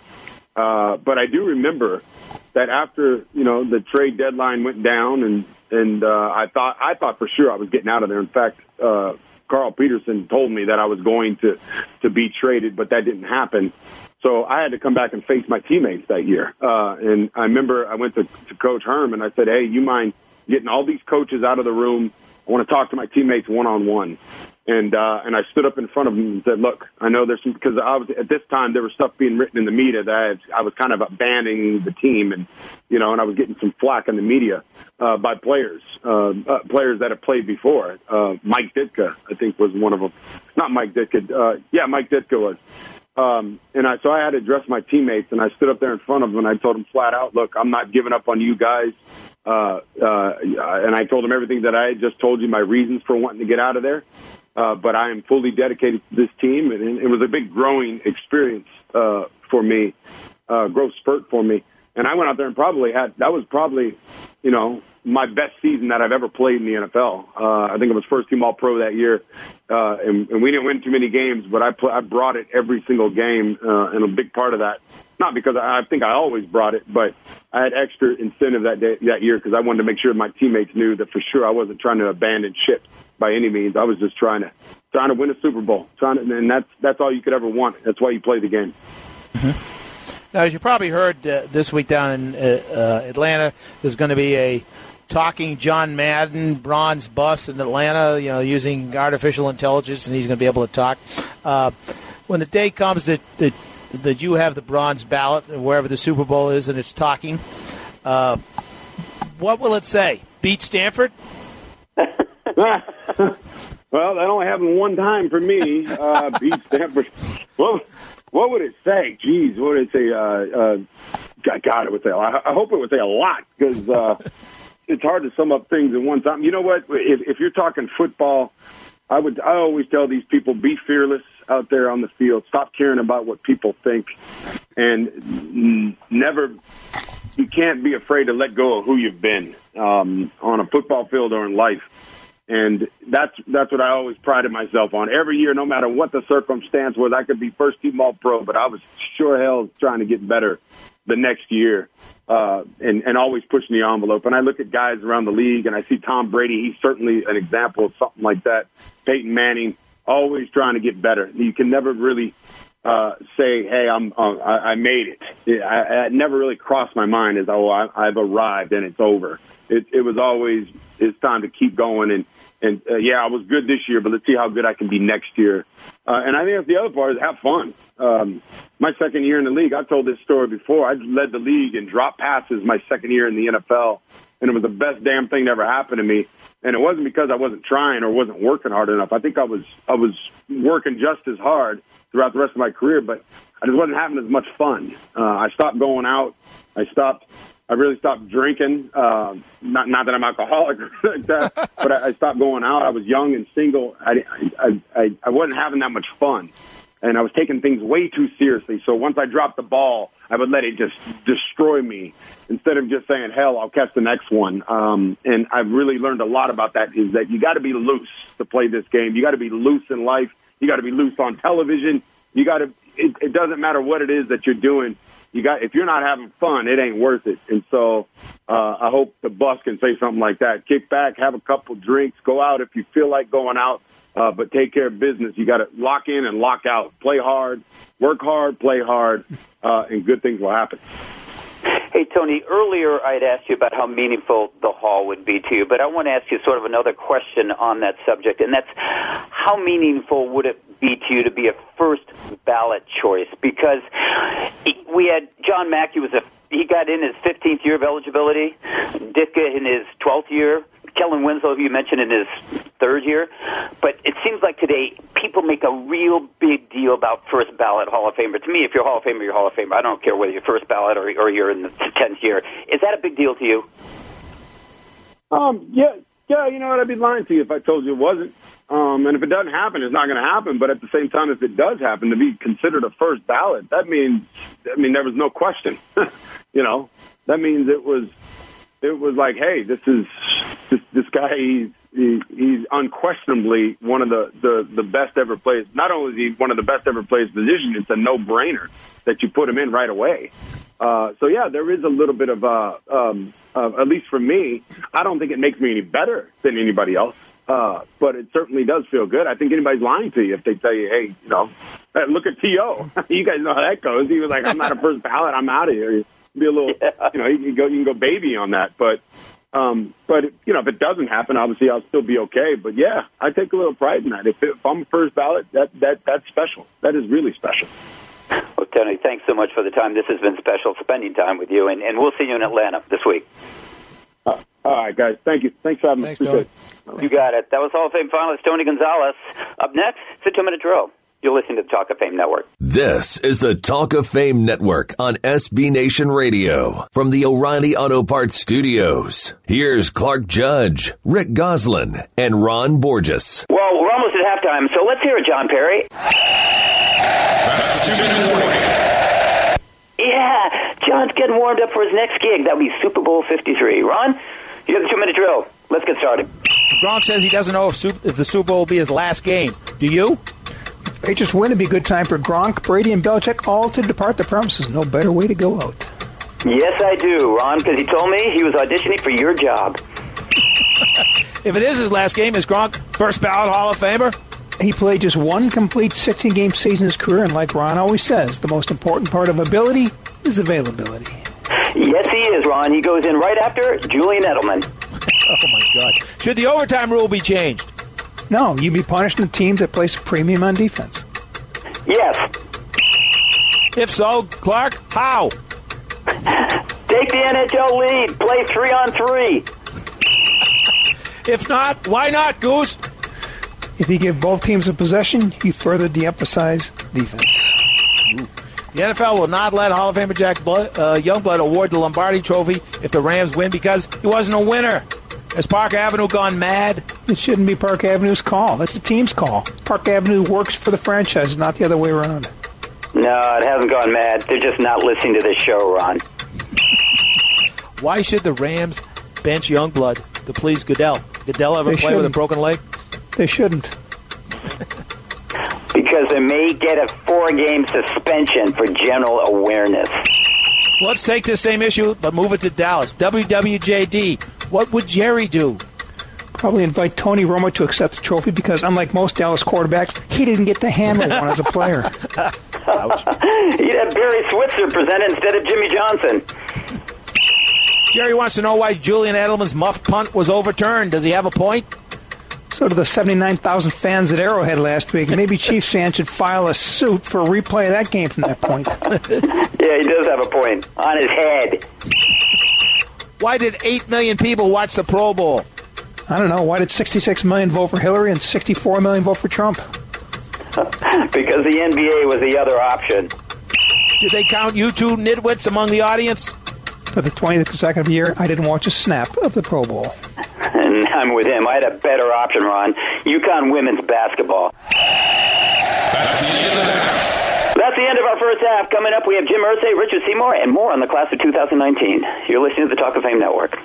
Uh, but I do remember that after you know the trade deadline went down, and and uh, I thought I thought for sure I was getting out of there. In fact. Uh, Carl Peterson told me that I was going to to be traded, but that didn't happen. So I had to come back and face my teammates that year. Uh, and I remember I went to, to Coach Herm and I said, "Hey, you mind getting all these coaches out of the room? I want to talk to my teammates one on one." And uh, and I stood up in front of them and said, "Look, I know there's some because I was at this time there was stuff being written in the media that I, had, I was kind of abandoning the team, and you know, and I was getting some flack in the media uh, by players, uh, uh, players that have played before. Uh, Mike Ditka, I think, was one of them. Not Mike Ditka. Uh, yeah, Mike Ditka was. Um, and I so I had to address my teammates, and I stood up there in front of them, and I told them flat out, "Look, I'm not giving up on you guys." Uh, uh, and I told them everything that I had just told you, my reasons for wanting to get out of there. Uh, but I am fully dedicated to this team, and it was a big growing experience uh, for me, uh, growth spurt for me. And I went out there and probably had that was probably, you know, my best season that I've ever played in the NFL. Uh, I think it was first team All Pro that year, uh, and, and we didn't win too many games, but I pl- I brought it every single game, uh, and a big part of that, not because I, I think I always brought it, but I had extra incentive that day that year because I wanted to make sure my teammates knew that for sure I wasn't trying to abandon ship by any means. I was just trying to trying to win a Super Bowl, trying to, and that's that's all you could ever want. That's why you play the game. Mm-hmm. Now, as you probably heard uh, this week down in uh, uh, Atlanta, there's going to be a talking John Madden bronze bus in Atlanta, you know, using artificial intelligence, and he's going to be able to talk. Uh, when the day comes that, that that you have the bronze ballot wherever the Super Bowl is, and it's talking, uh, what will it say? Beat Stanford? well, that only happened one time for me. Uh, beat Stanford. Well, what would it say? Jeez, what would it say? Uh, uh, God, it would say. I, I hope it would say a lot because. Uh, it's hard to sum up things in one time. You know what? If, if you're talking football, I would I always tell these people be fearless out there on the field. Stop caring about what people think, and never. You can't be afraid to let go of who you've been um, on a football field or in life. And that's that's what I always prided myself on. Every year, no matter what the circumstance was, I could be first team All Pro, but I was sure hell trying to get better the next year uh, and, and always pushing the envelope. And I look at guys around the league and I see Tom Brady. He's certainly an example of something like that. Peyton Manning, always trying to get better. You can never really uh, say, "Hey, I'm uh, I, I made it." I, I never really crossed my mind as, "Oh, I, I've arrived and it's over." It, it was always it's time to keep going and and uh, yeah, I was good this year, but let's see how good I can be next year. Uh, and I think that's the other part is have fun. Um, my second year in the league, I've told this story before. I led the league in dropped passes my second year in the NFL, and it was the best damn thing that ever happened to me. And it wasn't because I wasn't trying or wasn't working hard enough. I think I was I was working just as hard throughout the rest of my career, but I just wasn't having as much fun. Uh, I stopped going out. I stopped I really stopped drinking. Uh, not not that I'm alcoholic like that, but I, I stopped going out. I was young and single. I, I I I wasn't having that much fun, and I was taking things way too seriously. So once I dropped the ball, I would let it just destroy me instead of just saying, "Hell, I'll catch the next one." Um, and I've really learned a lot about that. Is that you got to be loose to play this game. You got to be loose in life. You got to be loose on television. You got to. It, it doesn't matter what it is that you're doing you got if you're not having fun, it ain't worth it. And so uh, I hope the bus can say something like that. Kick back, have a couple drinks, go out if you feel like going out, uh, but take care of business. You got to lock in and lock out. Play hard, work hard, play hard, uh, and good things will happen. Hey, Tony, earlier I had asked you about how meaningful the hall would be to you, but I want to ask you sort of another question on that subject, and that's how meaningful would it be to you to be a first ballot choice? Because we had John Mackey was a he got in his 15th year of eligibility, Ditka in his 12th year, Kellen Winslow, who you mentioned in his third year. But it seems like today people make a real big deal about first ballot Hall of Famer. To me, if you're Hall of Famer, you're Hall of Famer. I don't care whether you're first ballot or, or you're in the 10th year. Is that a big deal to you? Um, yeah, yeah. You know what? I'd be lying to you if I told you it wasn't. Um, and if it doesn't happen, it's not going to happen. But at the same time, if it does happen to be considered a first ballot, that means, I mean, there was no question. you know, that means it was it was like, hey, this is this, this guy. He's he, he's unquestionably one of the, the the best ever players. Not only is he one of the best ever players position, it's a no brainer that you put him in right away. Uh, so yeah, there is a little bit of uh, um, uh, at least for me. I don't think it makes me any better than anybody else. Uh, but it certainly does feel good. I think anybody's lying to you if they tell you, "Hey, you know, look at To." you guys know how that goes. He was like, "I'm not a first ballot. I'm out of here." Be a little, yeah. you know, you can go, you can go baby on that. But, um, but you know, if it doesn't happen, obviously I'll still be okay. But yeah, I take a little pride in that. If, if I'm first ballot, that that that's special. That is really special. Well, Tony, thanks so much for the time. This has been special spending time with you, and, and we'll see you in Atlanta this week. Uh, all right, guys. Thank you. Thanks for having me. Thanks, me. Tony. You got it. That was Hall of Fame finalist Tony Gonzalez. Up next, it's a two-minute drill. You're listening to the Talk of Fame Network. This is the Talk of Fame Network on SB Nation Radio from the O'Reilly Auto Parts Studios. Here's Clark Judge, Rick Gosselin, and Ron Borges. Well, we're almost at halftime, so let's hear it, John Perry. That's two minute warning. Yeah, John's getting warmed up for his next gig. That'll be Super Bowl 53. Ron, you have the two-minute drill. Let's get started. Gronk says he doesn't know if, Super, if the Super Bowl will be his last game. Do you? Patriots win, it'd be a good time for Gronk, Brady, and Belichick all to depart the premises. No better way to go out. Yes, I do, Ron, because he told me he was auditioning for your job. If it is his last game, is Gronk first ballot Hall of Famer? He played just one complete 16 game season in his career, and like Ron always says, the most important part of ability is availability. Yes, he is, Ron. He goes in right after Julian Edelman. Oh my God! Should the overtime rule be changed? No, you'd be punishing the teams that place a premium on defense. Yes. If so, Clark, how? Take the NHL lead. Play three on three. If not, why not, Goose? If you give both teams a possession, you further de-emphasize defense. The NFL will not let Hall of Famer Jack Blood, uh, Youngblood award the Lombardi Trophy if the Rams win because he wasn't a winner. Has Park Avenue gone mad? It shouldn't be Park Avenue's call. That's the team's call. Park Avenue works for the franchise, not the other way around. No, it hasn't gone mad. They're just not listening to this show, Ron. Why should the Rams bench Youngblood to please Goodell? Goodell ever They play with a broken leg? They shouldn't. Because they may get a four-game suspension for general awareness. Let's take this same issue, but move it to Dallas. WWJD. What would Jerry do? Probably invite Tony Romo to accept the trophy because, unlike most Dallas quarterbacks, he didn't get to handle one as a player. He'd have Barry Switzer present instead of Jimmy Johnson. Jerry wants to know why Julian Edelman's muffed punt was overturned. Does he have a point? So do the 79,000 fans at Arrowhead last week, maybe Chiefs fans should file a suit for a replay of that game from that point. yeah, he does have a point on his head. Why did 8 million people watch the Pro Bowl? I don't know. Why did 66 million vote for Hillary and 64 million vote for Trump? because the NBA was the other option. Did they count you two nitwits among the audience? For the 20th consecutive year, I didn't watch a snap of the Pro Bowl. And I'm with him. I had a better option, Ron. UConn women's basketball. That's the end of that. That's the end of our first half. Coming up, we have Jim Irsay, Richard Seymour, and more on the class of 2019. You're listening to the Talk of Fame Network.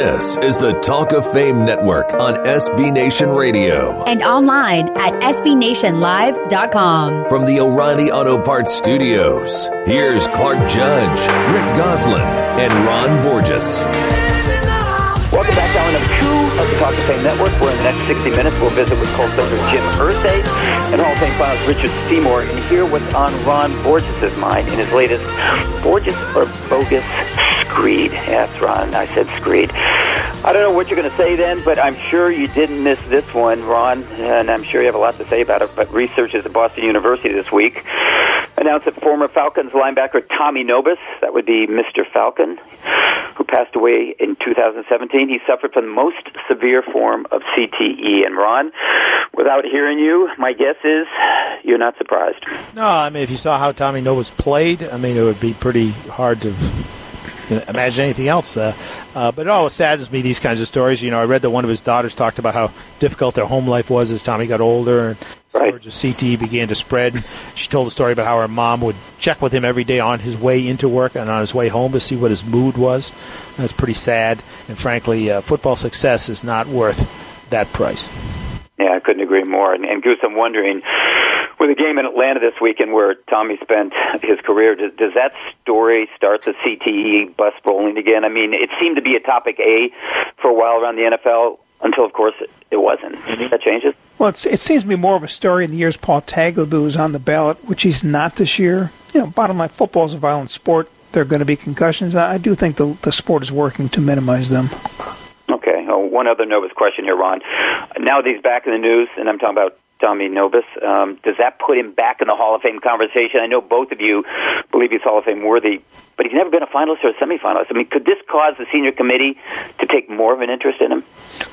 This is the Talk of Fame Network on SB Nation Radio. And online at SBNationLive.com. From the O'Reilly Auto Parts Studios, here's Clark Judge, Rick Gosselin, and Ron Borges. Welcome back to hour number two of the Talk of Fame Network. Where in the next 60 minutes we'll visit with Colts owner Jim Irsay and Hall of Fame finalist Richard Seymour and hear what's on Ron Borges' mind in his latest Borges or Bogus Screed. Yes, Ron, I said Screed. I don't know what you're going to say then, but I'm sure you didn't miss this one, Ron, and I'm sure you have a lot to say about it. But researchers at Boston University this week announced that former Falcons linebacker Tommy Nobis, that would be Mr. Falcon, who passed away in 2017, he suffered from the most severe form of CTE. And Ron, without hearing you, my guess is you're not surprised. No, I mean, if you saw how Tommy Nobis played, I mean, it would be pretty hard to imagine anything else. Uh, uh, but it always saddens me these kinds of stories. You know, I read that one of his daughters talked about how difficult their home life was as Tommy got older and Right. of CT began to spread. She told a story about how her mom would check with him every day on his way into work and on his way home to see what his mood was. That's pretty sad. And frankly, uh, football success is not worth that price. Yeah, I couldn't agree more. And, and Goose, I'm wondering, with a game in Atlanta this weekend where Tommy spent his career, does, does that story start the CTE bus rolling again? I mean, it seemed to be a topic A for a while around the NFL until, of course, it, it wasn't. Mm-hmm. That changes? Well, it's, it seems to be more of a story in the years Paul Tagliabue was on the ballot, which he's not this year. You know, bottom line, football is a violent sport. There are going to be concussions. I I do think the the sport is working to minimize them. One other Nobis question here, Ron. Now that he's back in the news, and I'm talking about Tommy Nobis, um, does that put him back in the Hall of Fame conversation? I know both of you believe he's Hall of Fame worthy, but he's never been a finalist or a semifinalist. I mean, could this cause the senior committee to take more of an interest in him?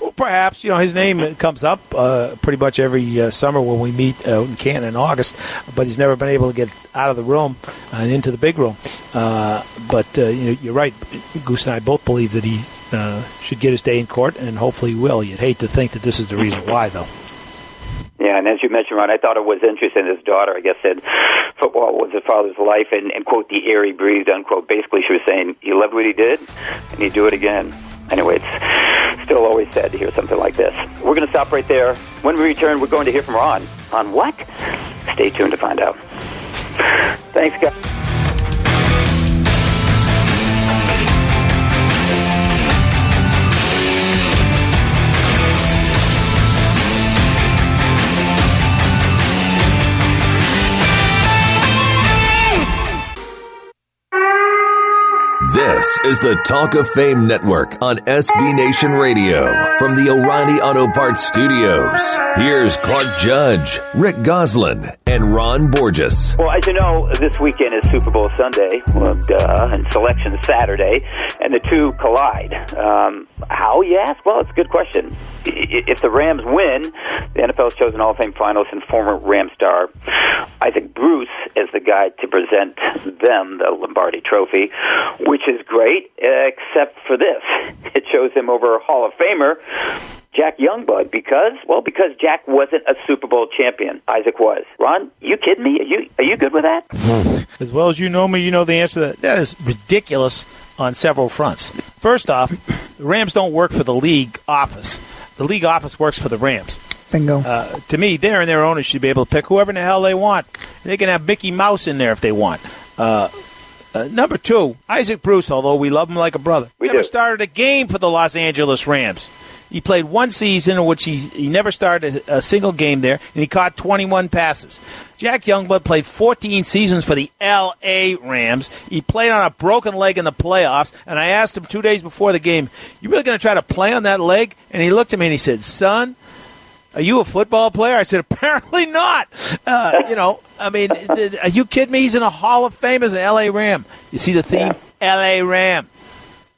Well, perhaps you know his name comes up uh, pretty much every uh, summer when we meet uh, in Canton in August, but he's never been able to get out of the room and into the big room. Uh, but uh, you you're right, Goose and I both believe that he uh, should get his day in court, and hopefully he will. You'd hate to think that this is the reason why, though. Yeah, and as you mentioned, Ron, I thought it was interesting. His daughter, I guess, said football was his father's life, and, and quote the air he breathed, unquote. Basically, she was saying he loved what he did, and he'd do it again. Anyway, it's still always sad to hear something like this. We're going to stop right there. When we return, we're going to hear from Ron on what? Stay tuned to find out. Thanks, guys. This is the Talk of Fame Network on SB Nation Radio from the O'Reilly Auto Parts Studios. Here's Clark Judge, Rick Gosselin, and Ron Borges. Well, as you know, this weekend is Super Bowl Sunday well, duh, and Selection Saturday, and the two collide. Um, how, you ask? Well, it's a good question. If the Rams win, the NFL's chosen Hall of Fame finalist and former Ram star Isaac Bruce as the guy to present them the Lombardi Trophy, which is great, except for this. It shows him over a Hall of Famer Jack Youngblood because, well, because Jack wasn't a Super Bowl champion. Isaac was. Ron, you kidding me? Are you are you good with that? As well as you know me, you know the answer to that. That is ridiculous on several fronts. First off, the Rams don't work for the league office. The league office works for the Rams. Bingo. Uh, to me, they and their owners should be able to pick whoever in the hell they want. They can have Mickey Mouse in there if they want. Uh, uh, number two, Isaac Bruce, although we love him like a brother, We never do. started a game for the Los Angeles Rams. He played one season in which he, he never started a, single game there, and he caught 21 passes. Jack Youngblood played 14 seasons for the L.A. Rams. He played on a broken leg in the playoffs, and I asked him two days before the game, "You really going to try to play on that leg?" And he looked at me and he said, "Son." Are you a football player? I said, apparently not. Uh, you know, I mean, are you kidding me? He's in a Hall of Fame as an L.A. Ram. You see the theme? L.A. Ram.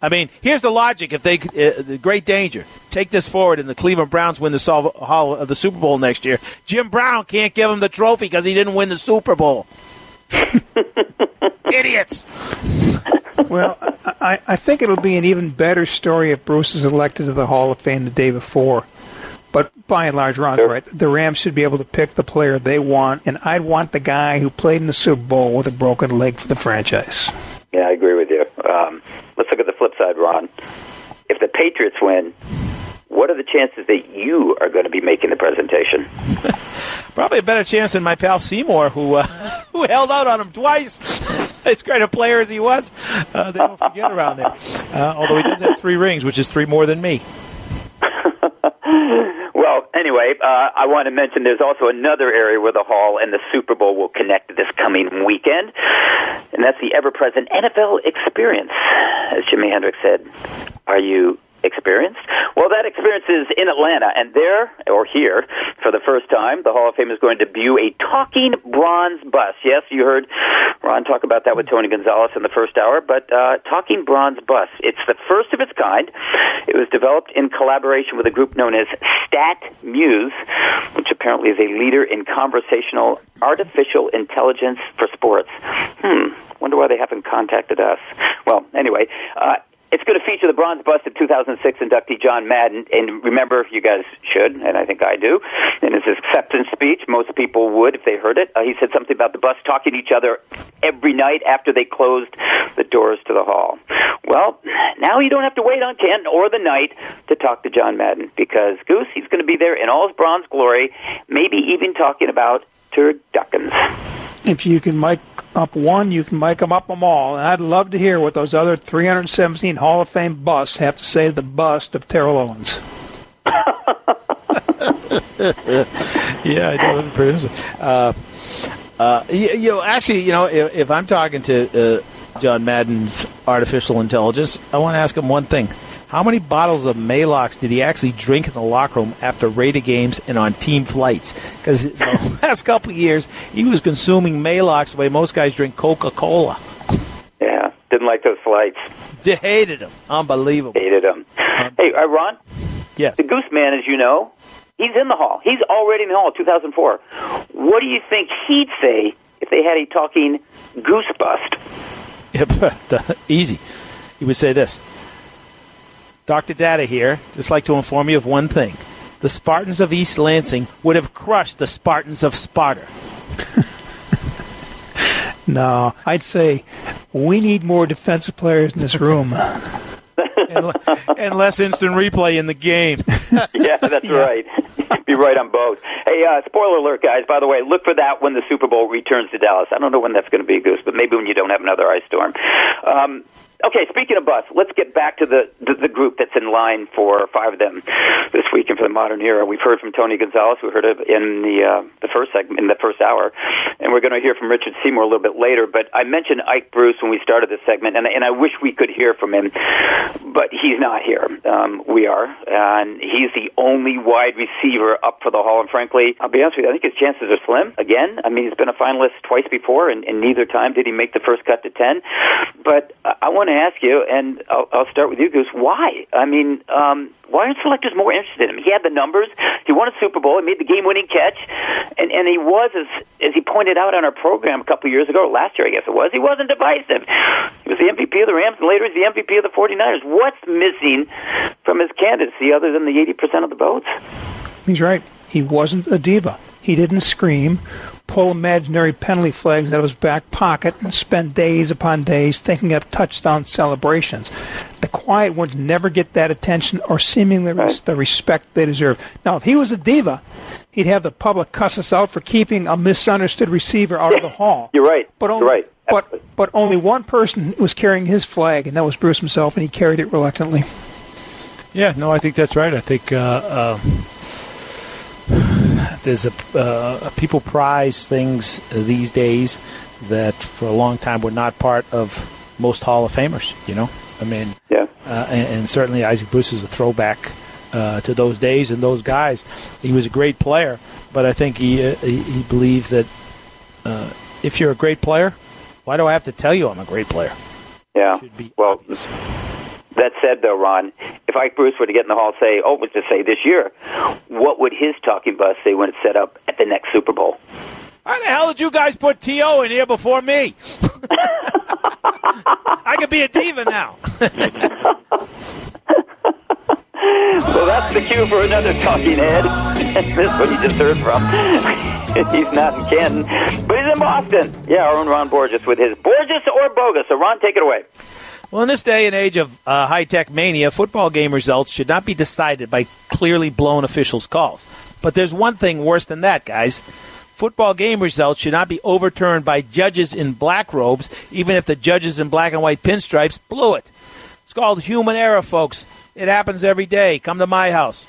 I mean, here's the logic. If they, uh, the great danger, take this forward, and the Cleveland Browns win the Sol- Hall, uh, the Super Bowl next year, Jim Brown can't give him the trophy because he didn't win the Super Bowl. Idiots. Well, I, I think it'll be an even better story if Bruce is elected to the Hall of Fame the day before. But by and large, Ron's right. The Rams should be able to pick the player they want, and I'd want the guy who played in the Super Bowl with a broken leg for the franchise. Yeah, I agree with you. Um, let's look at the flip side, Ron. If the Patriots win, what are the chances that you are going to be making the presentation? Probably a better chance than my pal Seymour, who uh, who held out on him twice. as great a player as he was, uh, they don't forget around there. Uh, although he does have three rings, which is three more than me. Well, anyway, uh, I want to mention there's also another area where the Hall and the Super Bowl will connect this coming weekend, and that's the ever present NFL experience. As Jimi Hendrix said, Are you experienced? Well, that experience is in Atlanta, and there, or here, for the first time, the Hall of Fame is going to debut a talking bronze bust. Yes, you heard Ron talk about that with Tony Gonzalez in the first hour, but uh, talking bronze bust. It's the first of its kind. It was developed in collaboration with a group known as Stat Muse, which apparently is a leader in conversational artificial intelligence for sports. Hmm. Wonder why they haven't contacted us. Well, anyway, uh, it's going to feature the bronze bust of 2006 inductee John Madden. And remember, you guys should, and I think I do, in his acceptance speech, most people would if they heard it. Uh, he said something about the bust talking to each other every night after they closed the doors to the hall. Well, now you don't have to wait on Ken or the night to talk to John Madden because Goose, he's going to be there in all his bronze glory, maybe even talking about turduckens. If you can mic up one, you can mic them up them all. And I'd love to hear what those other 317 Hall of Fame busts have to say to the bust of Terrell Owens. yeah, I do. Pretty uh, uh, you, you know, actually, you know, if, if I'm talking to uh, John Madden's artificial intelligence, I want to ask him one thing. How many bottles of Maalox did he actually drink in the locker room after Raider games and on team flights? Because the last couple of years, he was consuming Maalox the way most guys drink Coca Cola. Yeah, didn't like those flights. Hated him. Unbelievable. Hated them. Hey, uh, Ron, Yes. the Goose Man, as you know, he's in the hall. He's already in the hall, 2004. What do you think he'd say if they had a talking goose bust? Easy. He would say this Dr. Data here, just like to inform you of one thing. The Spartans of East Lansing would have crushed the Spartans of Sparta. No, I'd say we need more defensive players in this room. and, less instant replay in the game. yeah, that's right. Be right on both. Hey, uh, spoiler alert, guys. By the way, look for that when the Super Bowl returns to Dallas. I don't know when that's going to be, Goose, but maybe when you don't have another ice storm. Um, Okay, speaking of bus, let's get back to the, the, the group that's in line for five of them this week and for the modern era. We've heard from Tony Gonzalez, we heard of in the uh, the first segment, in the first hour, and we're going to hear from Richard Seymour a little bit later. But I mentioned Ike Bruce when we started this segment, and, and I wish we could hear from him, but he's not here. Um, we are, and he's the only wide receiver up for the Hall. And frankly, I'll be honest with you, I think his chances are slim. Again, I mean, he's been a finalist twice before, and, and neither time did he make the first cut to ten. But I, want to ask you, and I'll, I'll start with you, Goose. Why? I mean, um, why aren't selectors more interested in him? He had the numbers. He won a Super Bowl. He made the game-winning catch, and and he was as as he pointed out on our program a couple years ago, last year, I guess it was. He wasn't divisive. He was the MVP of the Rams, and later he's the MVP of the 49ers. What's missing from his candidacy other than the 80% of the votes? He's right. He wasn't a diva. He didn't scream, pull imaginary penalty flags out of his back pocket, and spend days upon days thinking up touchdown celebrations. The quiet ones never get that attention or seemingly res- the respect they deserve. Now, if he was a diva, he'd have the public cuss us out for keeping a misunderstood receiver out of the hall. You're right. But only, You're right. But but only one person was carrying his flag, and that was Bruce himself, and he carried it reluctantly. Yeah, no, I think that's right. I think uh, uh, there's a uh, people prize things these days that for a long time were not part of most Hall of Famers. You know, I mean, Yeah. uh, and, and certainly Isaac Bruce is a throwback uh, to those days and those guys. He was a great player, but I think he uh, he, he believes that uh, if you're a great player, why do I have to tell you I'm a great player? Yeah. Well, obvious. that said, though, Ron, if Ike Bruce were to get in the hall, say, oh, was to say this year, what would his talking bus say when it's set up at the next Super Bowl? How the hell did you guys put T.O. in here before me? I could be a diva now. Well, that's the cue for another talking head. this is what you just heard from. he's not in Canton, but he's in Boston. Yeah, our own Ron Borges with his Borges or bogus. So, Ron, take it away. Well, in this day and age of uh, high tech mania, football game results should not be decided by clearly blown officials' calls. But there's one thing worse than that, guys. Football game results should not be overturned by judges in black robes, even if the judges in black and white pinstripes blew it. It's called human error, folks. It happens every day. Come to my house.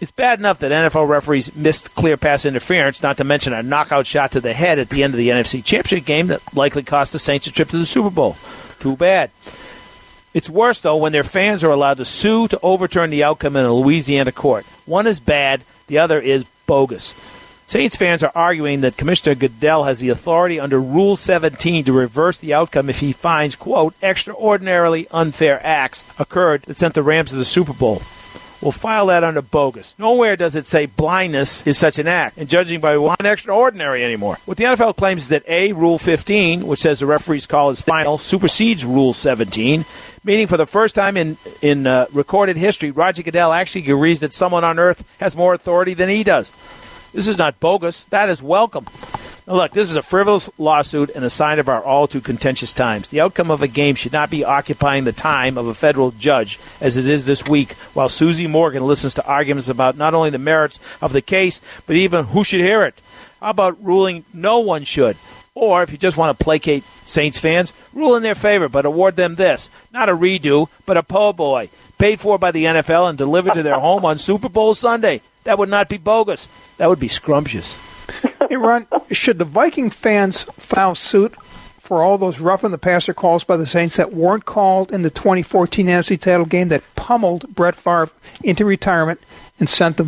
It's bad enough that NFL referees missed clear pass interference, not to mention a knockout shot to the head at the end of the NFC Championship game that likely cost the Saints a trip to the Super Bowl. Too bad. It's worse, though, when their fans are allowed to sue to overturn the outcome in a Louisiana court. One is bad, the other is bogus. Saints fans are arguing that Commissioner Goodell has the authority under Rule 17 to reverse the outcome if he finds, quote, extraordinarily unfair acts occurred that sent the Rams to the Super Bowl. We'll file that under bogus. Nowhere does it say blindness is such an act, and judging by one extraordinary anymore. What the NFL claims is that A, Rule 15, which says the referee's call is final, supersedes Rule 17, meaning for the first time in, in uh, recorded history, Roger Goodell actually agrees that someone on earth has more authority than he does. This is not bogus. That is welcome. Now, look, this is a frivolous lawsuit and a sign of our all too contentious times. The outcome of a game should not be occupying the time of a federal judge, as it is this week, while Susie Morgan listens to arguments about not only the merits of the case, but even who should hear it. How about ruling no one should? Or, if you just want to placate Saints fans, rule in their favor, but award them this not a redo, but a po' boy, paid for by the NFL and delivered to their home on Super Bowl Sunday. That would not be bogus. That would be scrumptious. Hey, Ron, should the Viking fans file suit for all those roughing the passer calls by the Saints that weren't called in the 2014 NFC title game that pummeled Brett Favre into retirement and sent the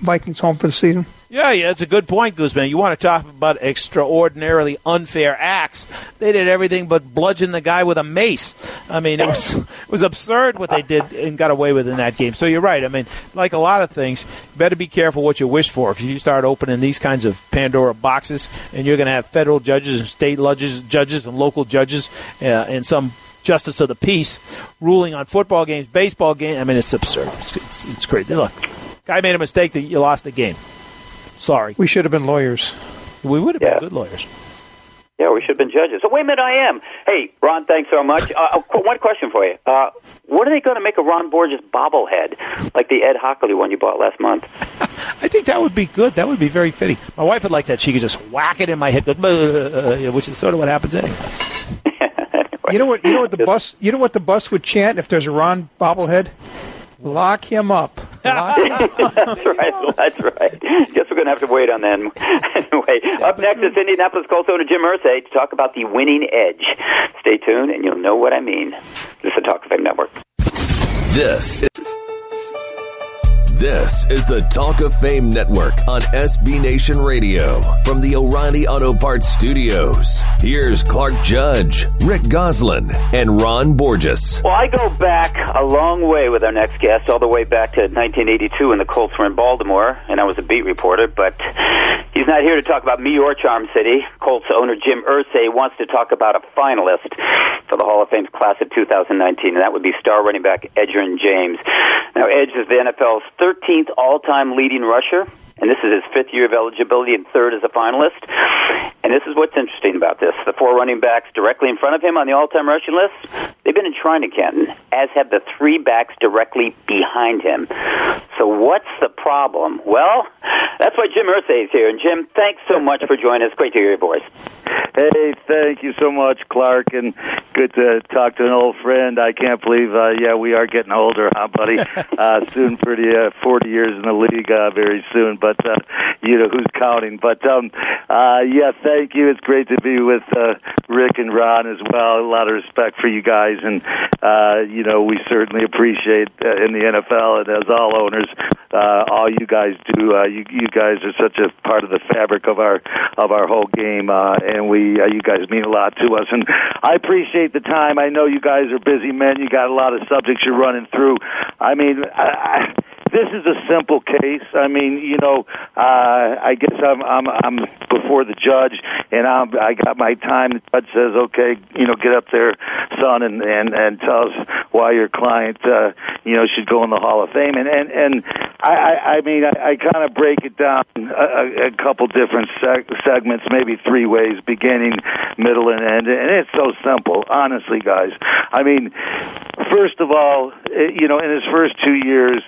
Vikings home for the season? Yeah, yeah, it's a good point, Guzman. You want to talk about extraordinarily unfair acts? They did everything but bludgeon the guy with a mace. I mean, it was it was absurd what they did and got away with in that game. So you're right. I mean, like a lot of things, you better be careful what you wish for because you start opening these kinds of Pandora boxes, and you're going to have federal judges and state judges, judges and local judges, uh, and some justice of the peace ruling on football games, baseball games. I mean, it's absurd. It's, it's, it's crazy. Look, guy made a mistake that you lost the game. Sorry. We should have been lawyers. We would have Yeah. been good lawyers. Yeah, we should have been judges. So wait a minute, I am. Hey, Ron, thanks so much. Uh, uh, one question for you. Uh, what are they going to make a Ron Borges bobblehead, like the Ed Hochuli one you bought last month? I think that would be good. That would be very fitting. My wife would like that. She could just whack it in my head, which is sort of what happens anyway. anyway, You know what? You know what the bus? You know what the bus would chant if there's a Ron bobblehead? Lock him up. Lock him up. that's right. That's right. Guess we're going to have to wait on that. anyway, up next is Indianapolis Colts owner Jim Irsay to talk about the winning edge. Stay tuned, and you'll know what I mean. This is the Talk of Fame Network. This is, this is the Talk of Fame Network on SB Nation Radio from the O'Reilly Auto Parts Studios. Here's Clark Judge, Rick Gosselin, and Ron Borges. Well, I go back a long way with our next guest, all the way back to 1982 when the Colts were in Baltimore, and I was a beat reporter. But he's not here to talk about me or Charm City. Colts owner Jim Irsay wants to talk about a finalist for the Hall of Fame's class of 2019, and that would be star running back Edgerrin James. Now, Edge is the NFL's 13th all-time leading rusher and this is his fifth year of eligibility and third as a finalist. And this is what's interesting about this. The four running backs directly in front of him on the all-time rushing list, they've been in to Canton, as have the three backs directly behind him. So what's the problem? Well, that's why Jim Irsay is here. And Jim, thanks so much for joining us. Great to hear your voice. Hey, thank you so much, Clark, and good to talk to an old friend. I can't believe, uh, yeah, we are getting older, huh, buddy? uh, soon, pretty uh, forty years in the league, uh, very soon. But uh, you know who's counting? But um, uh, yeah, thank you. It's great to be with uh, Rick and Ron as well. A lot of respect for you guys, and uh, you know we certainly appreciate uh, in the NFL and as all owners, uh, all you guys do. Uh, you, you guys are such a part of the fabric of our of our whole game, uh, and we uh, you guys mean a lot to us. And I appreciate the time. I know you guys are busy men. You got a lot of subjects you're running through. I mean, I, I, this is a simple case. I mean, you know, uh, I guess I'm I'm I'm before the judge, and I'm I got my time. The judge says, okay, you know, get up there, son, and and and tell us why your client, uh, you know, should go in the Hall of Fame. And and and I I, I mean, I, I kind of break it down a, a couple different seg- segments, maybe three ways, beginning, middle, and end. And it's so simple, honestly, guys. I mean, first of all, eh, you know, in his first two years,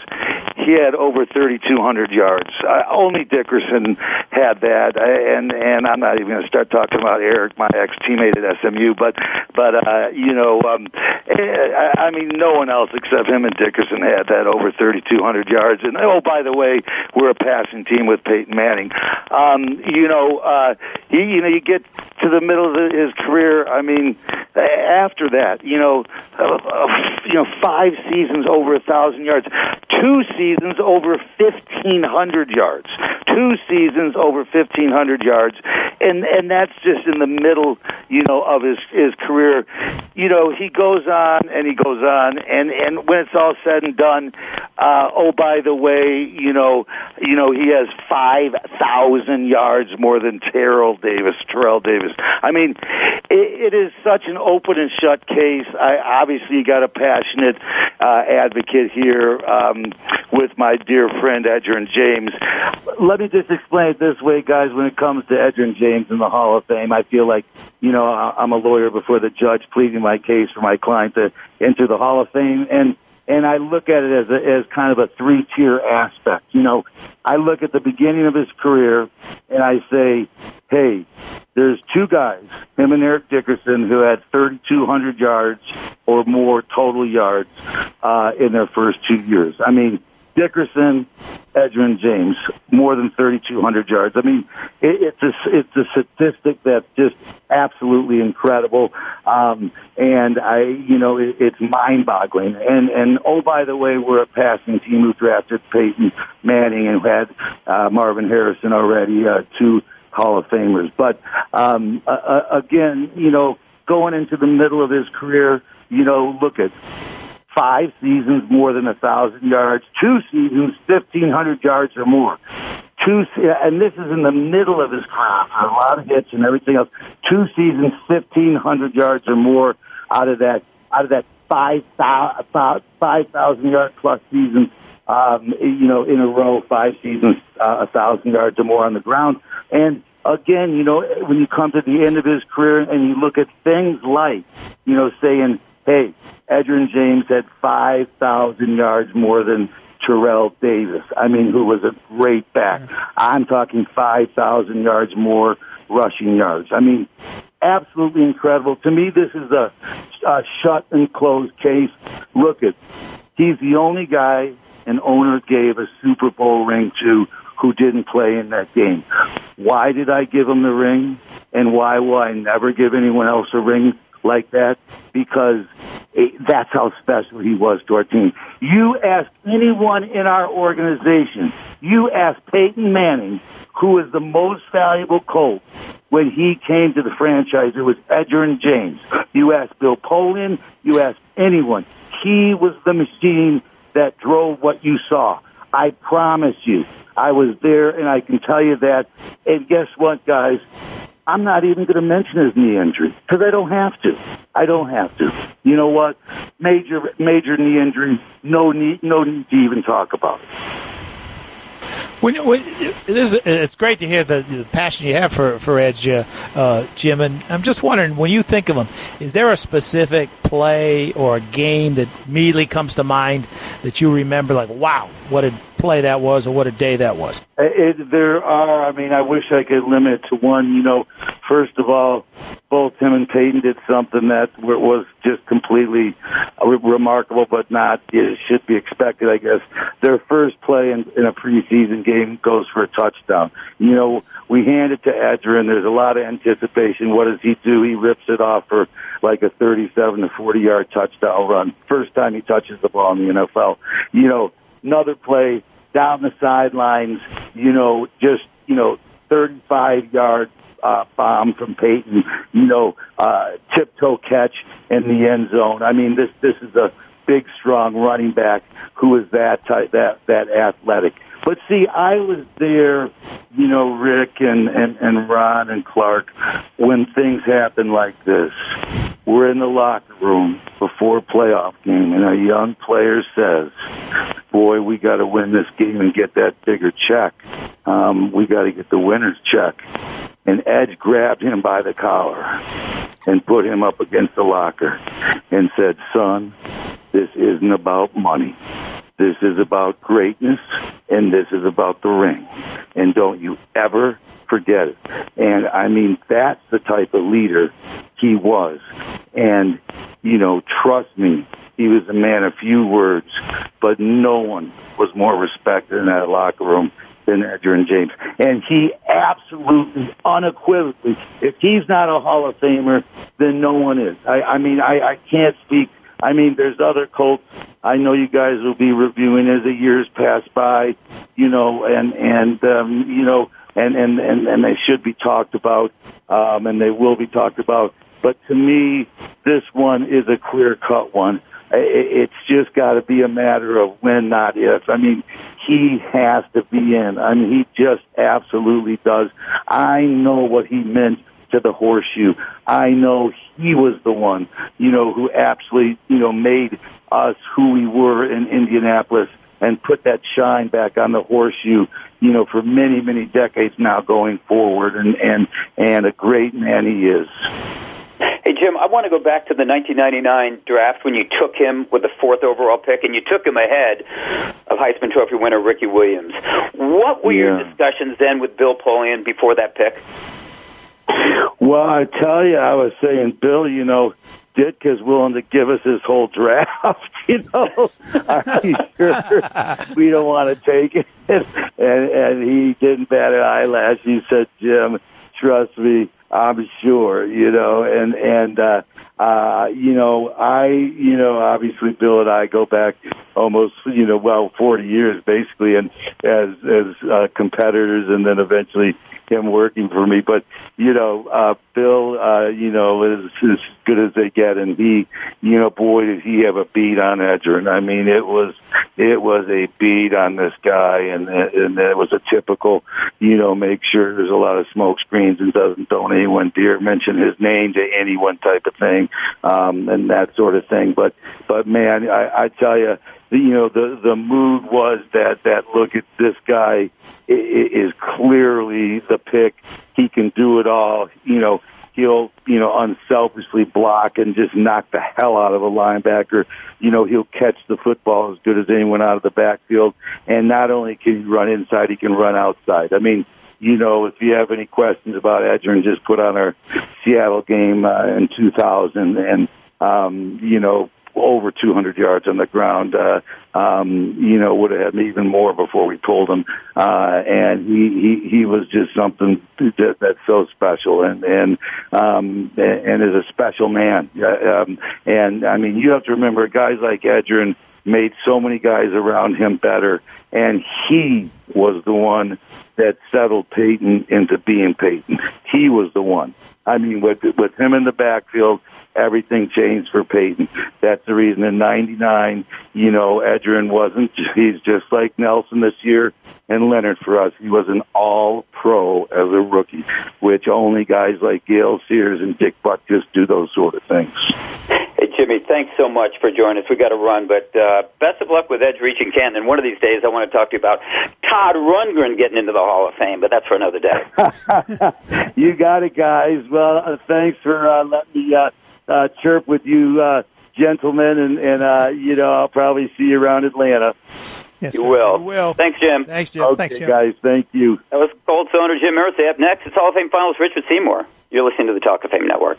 he had over 3,200 yards. Uh, only Dickerson had that, and and I'm not even going to start talking about Eric, my ex teammate at SMU, but but uh, you know, um, eh, I, mean, no one else except him and Dickerson had that over 3,200 yards. And oh, by the way, we're a passing team with Peyton Manning. Um, you know, uh, he, you know, you get to the middle of his career. I mean, after that, you know, uh, uh, you know, five seasons over a thousand yards, two seasons over fifteen hundred yards, two seasons over fifteen hundred yards, and and that's just in the middle, you know, of his his career. You know, he goes on and he goes on, and and when it's all said and done, uh, oh by the way, you know, you know, he has five thousand yards more than Terrell Davis, Terrell Davis. I mean, it, it is such an open and shut case. I obviously got a passionate uh, advocate here um, with my dear friend Edgerrin James. Let me just explain it this way, guys. When it comes to Edgerrin James in the Hall of Fame, I feel like you know I'm a lawyer before the judge pleading my case for my client to enter the Hall of Fame, and and I look at it as a, as kind of a three tier aspect. You know, I look at the beginning of his career and I say, hey, there's two guys, him and Eric Dickerson, who had 3,200 yards or more total yards uh, in their first two years. I mean, Dickerson, Edgerrin James, more than 3,200 yards. I mean, it, it's a it's a statistic that's just absolutely incredible, um, and I, you know, it, it's mind-boggling. And and oh, by the way, we're a passing team who drafted Peyton Manning and had uh, Marvin Harrison already, uh, two Hall of Famers. But um, uh, again, you know, going into the middle of his career, you know, look at five seasons more than a thousand yards, two seasons fifteen hundred yards or more. Two, and this is in the middle of his career, a lot of hits and everything else. Two seasons, fifteen hundred yards or more out of that, out of that five thousand five thousand yard plus season. Um, you know, in a row, five seasons, uh, a thousand yards or more on the ground, and again, you know, when you come to the end of his career and you look at things like, you know, saying, hey, Edgerrin James had 5,000 yards more than Terrell Davis. I mean, who was a great back. I'm talking 5,000 yards more rushing yards. I mean, absolutely incredible. To me, this is a, a shut and closed case. Look at, he's the only guy an owner gave a Super Bowl ring to who didn't play in that game. Why did I give him the ring? And why will I never give anyone else a ring like that? Because it, that's how special he was to our team. You ask anyone in our organization, you ask Peyton Manning, who is the most valuable Colt when he came to the franchise, it was Edgerrin James. You ask Bill Polian, you ask anyone. He was the machine that drove what you saw. I promise you. I was there and I can tell you that. And guess what, guys? I'm not even going to mention his knee injury because I don't have to. I don't have to. You know what? Major, major knee injury. No need, no need to even talk about it. When, when, it's great to hear the, the passion you have for for Edge, uh, uh, Jim. And I'm just wondering, when you think of him, is there a specific play or a game that immediately comes to mind that you remember? Like, wow, what a play that was, or what a day that was. Uh, it, there are. I mean, I wish I could limit it to one. You know, first of all, both him and Peyton did something that was just completely remarkable, but not it should be expected. I guess their first play in, in a preseason game goes for a touchdown. You know, we hand it to Edgerrin. There's a lot of anticipation. What does he do? He rips it off for like a 37 to 40 yard touchdown run. First time he touches the ball in the NFL. You know, another play down the sidelines, you know, just, you know, 35 yard uh, bomb from Peyton, you know, uh, tiptoe catch in the end zone. I mean, this, this is a big, strong running back who is that type, that, that athletic. But see, I was there, you know, Rick and, and, and Ron and Clark, when things happen like this. We're in the locker room before a playoff game, and a young player says, Boy, we got to win this game and get that bigger check. Um, we got to get the winner's check. And Edge grabbed him by the collar and put him up against the locker and said, Son, this isn't about money. This is about greatness, and this is about the ring. And don't you ever forget it. And I mean, that's the type of leader he was. And, you know, trust me, he was a man of few words, but no one was more respected in that locker room than Edgerrin James. And he absolutely, unequivocally, if he's not a Hall of Famer, then no one is. I, I mean, I, I can't speak I mean, there's other Colts. I know you guys will be reviewing as the years pass by, you know, and and um, you know, and and and and they should be talked about, um, and they will be talked about. But to me, this one is a clear cut one. It's just got to be a matter of when, not if. I mean, he has to be in. I mean, he just absolutely does. I know what he meant to the horseshoe. I know he was the one, you know, who absolutely, you know, made us who we were in Indianapolis and put that shine back on the horseshoe, you know, for many, many decades now going forward. And, and, and a great man he is. Hey, Jim, I want to go back to the 1999 draft when you took him with the fourth overall pick, and you took him ahead of Heisman Trophy winner Ricky Williams. What were yeah. your discussions then with Bill Polian before that pick? Well, I tell you, I was saying, Bill, you know, Ditka's willing to give us his whole draft. You know, are you sure we don't want to take it? And and he didn't bat an eyelash. He said, Jim, trust me, I'm sure. You know, and and uh, uh, you know, I you know, obviously, Bill and I go back almost you know, well, 40 years basically, and as as uh, competitors, and then eventually him working for me. But you know, uh, Bill, uh, you know, is as good as they get, and he, you know, boy, did he have a beat on Edger And I mean, it was it was a beat on this guy, and and it was a typical, you know, make sure there's a lot of smoke screens and doesn't don't anyone dare mention his name to anyone type of thing, um, and that sort of thing. But but man, I, I tell you you know the the mood was that that look at this guy is clearly the pick. He can do it all. You know he'll you know unselfishly block and just knock the hell out of a linebacker. You know he'll catch the football as good as anyone out of the backfield. And not only can he run inside, he can run outside. I mean you know, if you have any questions about Edgerrin, just put on our Seattle game uh, in 2000 and, um, you know, over 200 yards on the ground. Uh, um, you know, would have had even more before we pulled him. Uh, and he, he, he was just something that, that's so special and, and, um, and is a special man. Uh, um, and I mean, you have to remember guys like Edgerrin made so many guys around him better. And he was the one that settled Peyton into being Peyton. He was the one. I mean, with with him in the backfield, everything changed for Peyton. That's the reason in '99, you know, Edgerrin wasn't. He's just like Nelson this year and Leonard for us. He was an All-Pro as a rookie, which only guys like Gale Sayers and Dick Butkus do those sort of things. Hey, Jimmy, thanks so much for joining us. We got to run, but uh, best of luck with Edge reaching Canton. One of these days, I want to talk to you about Todd Rundgren getting into the Hall of Fame, but that's for another day. you got it, guys. Well, uh, thanks for uh, letting me uh, uh, chirp with you, uh, gentlemen, and, and uh, you know I'll probably see you around Atlanta. Yes, you sir. will. You will. Thanks, Jim. Thanks, Jim. Okay, Thanks, Jim. guys. Thank you. That was Cold Cylinder Jim Irsay. Up next, it's Hall of Fame finalist Richard Seymour. You're listening to the Talk of Fame Network.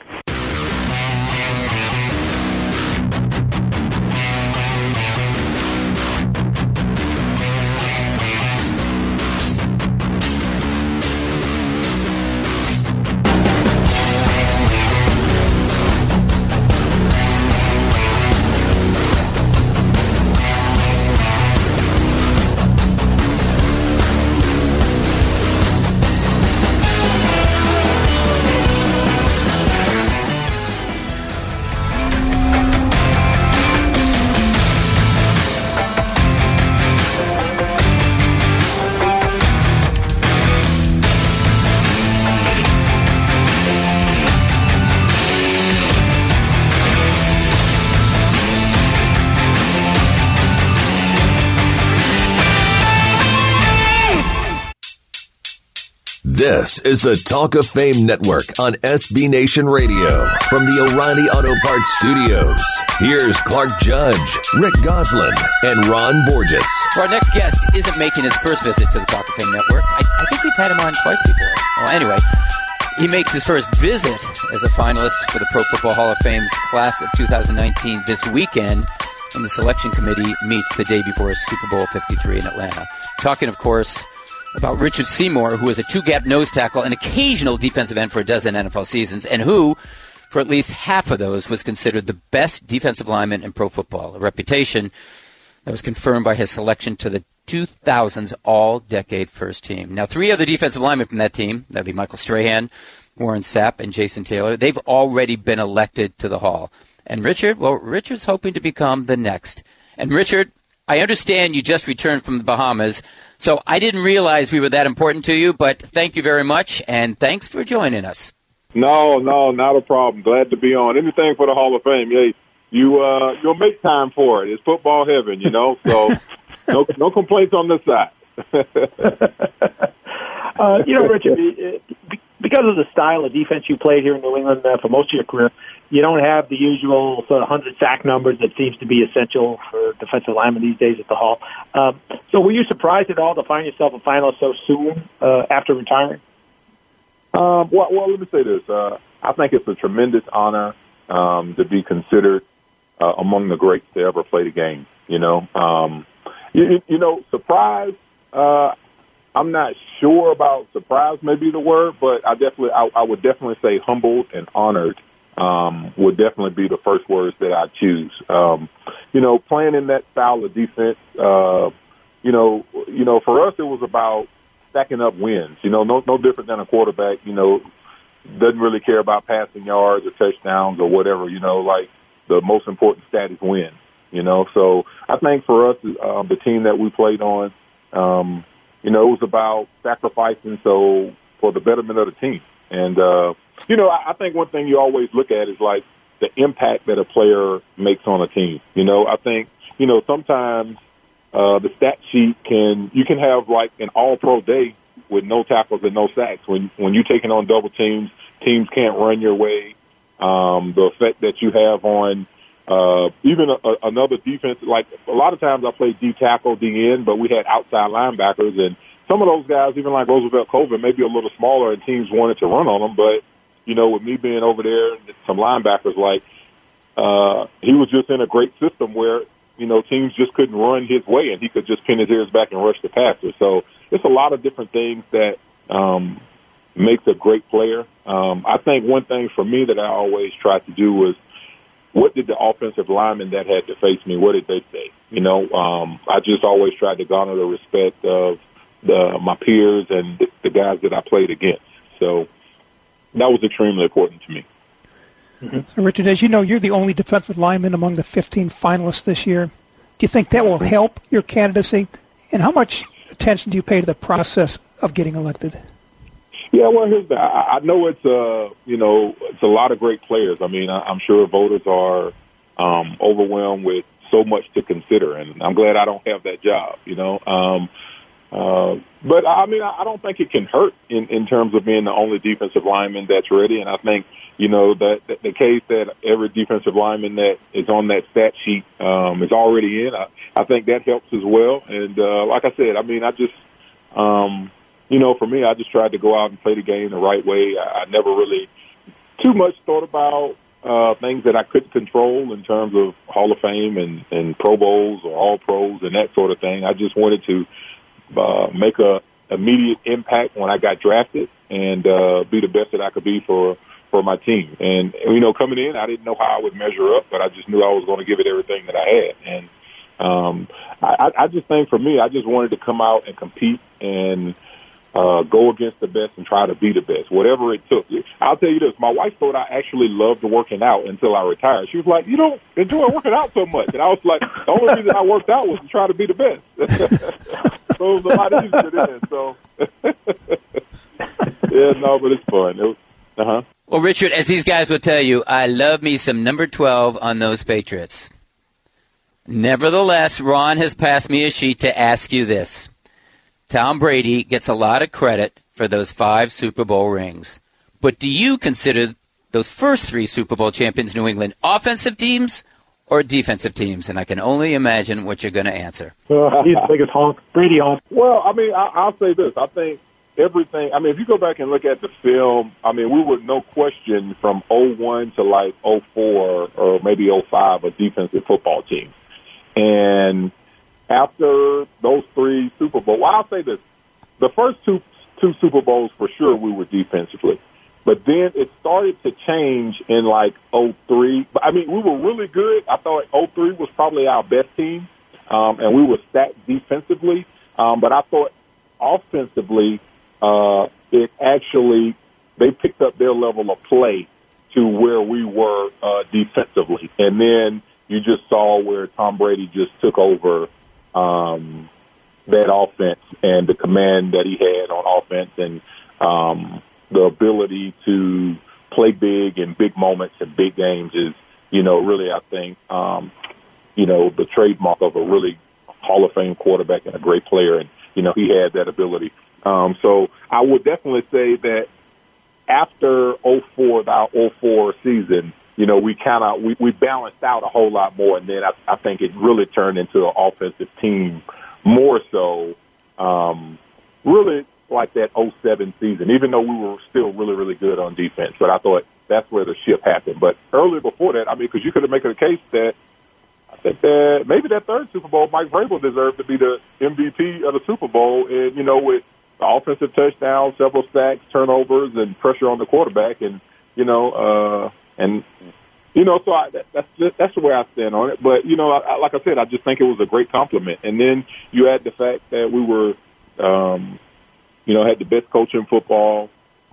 This is the Talk of Fame Network on SB Nation Radio from the O'Reilly Auto Parts Studios. Here's Clark Judge, Rick Gosselin, and Ron Borges. Our next guest isn't making his first visit to the Talk of Fame Network. I, I think we've had him on twice before. Well, anyway, he makes his first visit as a finalist for the Pro Football Hall of Fame's class of 2019 this weekend when the selection committee meets the day before Super Bowl 53 in Atlanta. Talking, of course, about Richard Seymour, who is a two gap nose tackle and occasional defensive end for a dozen NFL seasons, and who, for at least half of those, was considered the best defensive lineman in pro football, a reputation that was confirmed by his selection to the 2000s all decade first team. Now, three other defensive linemen from that team, that'd be Michael Strahan, Warren Sapp, and Jason Taylor, they've already been elected to the Hall. And Richard, well, Richard's hoping to become the next. And Richard, I understand you just returned from the Bahamas, so I didn't realize we were that important to you, but thank you very much, and thanks for joining us. No, no, not a problem. Glad to be on. Anything for the Hall of Fame. Yeah, you uh, you'll make time for it. It's football heaven, you know. So no no complaints on this side. Uh, you know, Richard, because of the style of defense you played here in New England uh, for most of your career, you don't have the usual sort of 100 sack numbers that seems to be essential for defensive linemen these days at the Hall. Um, so were you surprised at all to find yourself a finalist so soon uh, after retiring? Um, well, well, let me say this. Uh, I think it's a tremendous honor um, to be considered uh, among the greats to ever play the game. You know, um, you, you know, surprise. Uh, I'm not sure about surprise, maybe the word, but I definitely, I, I would definitely say humbled and honored um, would definitely be the first words that I choose. Um, you know, playing in that style of defense, uh, you know, you know, for us it was about stacking up wins. You know, no no different than a quarterback. You know, doesn't really care about passing yards or touchdowns or whatever. You know, like the most important stat is win. You know, so I think for us, um, the team that we played on, um, you know, it was about sacrificing so for the betterment of the team. And uh, you know, I, think one thing you always look at is like the impact that a player makes on a team. You know, I think you know sometimes uh, the stat sheet can you can have like an all pro day with no tackles and no sacks when when you're taking on double teams. Teams can't run your way. Um, the effect that you have on uh, even a, a, another defense, like a lot of times I played D tackle, D end, but we had outside linebackers, and some of those guys, even like Roosevelt Colvin, maybe a little smaller, and teams wanted to run on them. But you know, with me being over there, and some linebackers like uh, he was just in a great system where you know teams just couldn't run his way, and he could just pin his ears back and rush the passer. So it's a lot of different things that um, makes a great player. Um, I think one thing for me that I always tried to do was what did the offensive linemen that had to face me, what did they say? You know, um, I just always tried to garner the respect of the, my peers and the, the guys that I played against. So that was extremely important to me. So, Richard, as you know, you're the only defensive lineman among the 15 finalists this year. Do you think that will help your candidacy? And how much attention do you pay to the process of getting elected? Yeah, well, here's the, I know it's uh you know it's a lot of great players. I mean, I'm sure voters are um, overwhelmed with so much to consider, and I'm glad I don't have that job. You know, um, uh, but I mean, I don't think it can hurt in in terms of being the only defensive lineman that's ready, and I think you know that, that the case that every defensive lineman that is on that stat sheet um, is already in. I, I think that helps as well. And uh, like I said, I mean, I just um, you know, for me, I just tried to go out and play the game the right way. I, I never really too much thought about uh, things that I couldn't control in terms of Hall of Fame and, and Pro Bowls or All Pros and that sort of thing. I just wanted to uh, make a immediate impact when I got drafted and uh, be the best that I could be for for my team. And you know, coming in, I didn't know how I would measure up, but I just knew I was going to give it everything that I had. And um, I, I just think for me, I just wanted to come out and compete and uh, go against the best and try to be the best, whatever it took. I'll tell you this: my wife thought I actually loved working out until I retired. She was like, "You don't enjoy working out so much," and I was like, "The only reason I worked out was to try to be the best." so it was a lot easier then. So yeah, no, but it's fun. It was, uh huh. Well, Richard, as these guys will tell you, I love me some number 12 on those Patriots. Nevertheless, Ron has passed me a sheet to ask you this. Tom Brady gets a lot of credit for those five Super Bowl rings. But do you consider those first three Super Bowl champions New England offensive teams or defensive teams? And I can only imagine what you're going to answer. He's the biggest honk. Brady honk. Well, I mean, I, I'll say this. I think everything. I mean, if you go back and look at the film, I mean, we were no question from 01 to like 04 or maybe 05 a defensive football team. And after those three Super Bowls, well, I'll say this: the first two two Super Bowls for sure we were defensively, but then it started to change in like 03. But I mean, we were really good. I thought 03 was probably our best team, um, and we were stacked defensively. Um, but I thought offensively, uh, it actually they picked up their level of play to where we were uh, defensively, and then you just saw where Tom Brady just took over um, that offense and the command that he had on offense and um, the ability to play big in big moments and big games is, you know, really, I think, um, you know, the trademark of a really Hall of Fame quarterback and a great player. And, you know, he had that ability. Um, so I would definitely say that after 04, the 04 season, you know, we kind of we, we balanced out a whole lot more, and then I, I think it really turned into an offensive team more so. Um, really like that 07 season, even though we were still really really good on defense. But I thought that's where the shift happened. But earlier before that, I mean, because you could have made a case that I think that maybe that third Super Bowl, Mike Vrabel deserved to be the MVP of the Super Bowl, and you know with the offensive touchdowns, several sacks, turnovers, and pressure on the quarterback, and you know. uh and you know, so I, that, that's just, that's the way I stand on it. But you know, I, I, like I said, I just think it was a great compliment. And then you add the fact that we were, um, you know, had the best coach in football.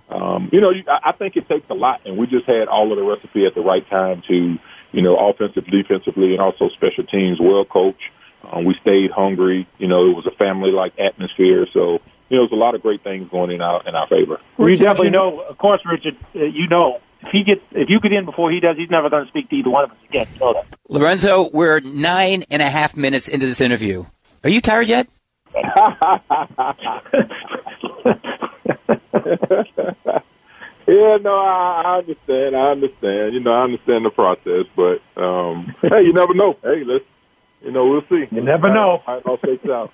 Um, you know, you, I, I think it takes a lot, and we just had all of the recipe at the right time to, you know, offensive, defensively, and also special teams. Well coach, Um, we stayed hungry. You know, it was a family-like atmosphere. So, you know, there's a lot of great things going in our in our favor. Well, you definitely know, of course, Richard. Uh, you know, if he gets, if you get in before he does, he's never going to speak to either one of us again. You know that. Lorenzo, we're nine and a half minutes into this interview. Are you tired yet? yeah, no, I, I understand. I understand. You know, I understand the process, but um, hey, you never know. Hey, let's You know, we'll see. You never know. How it all shakes out.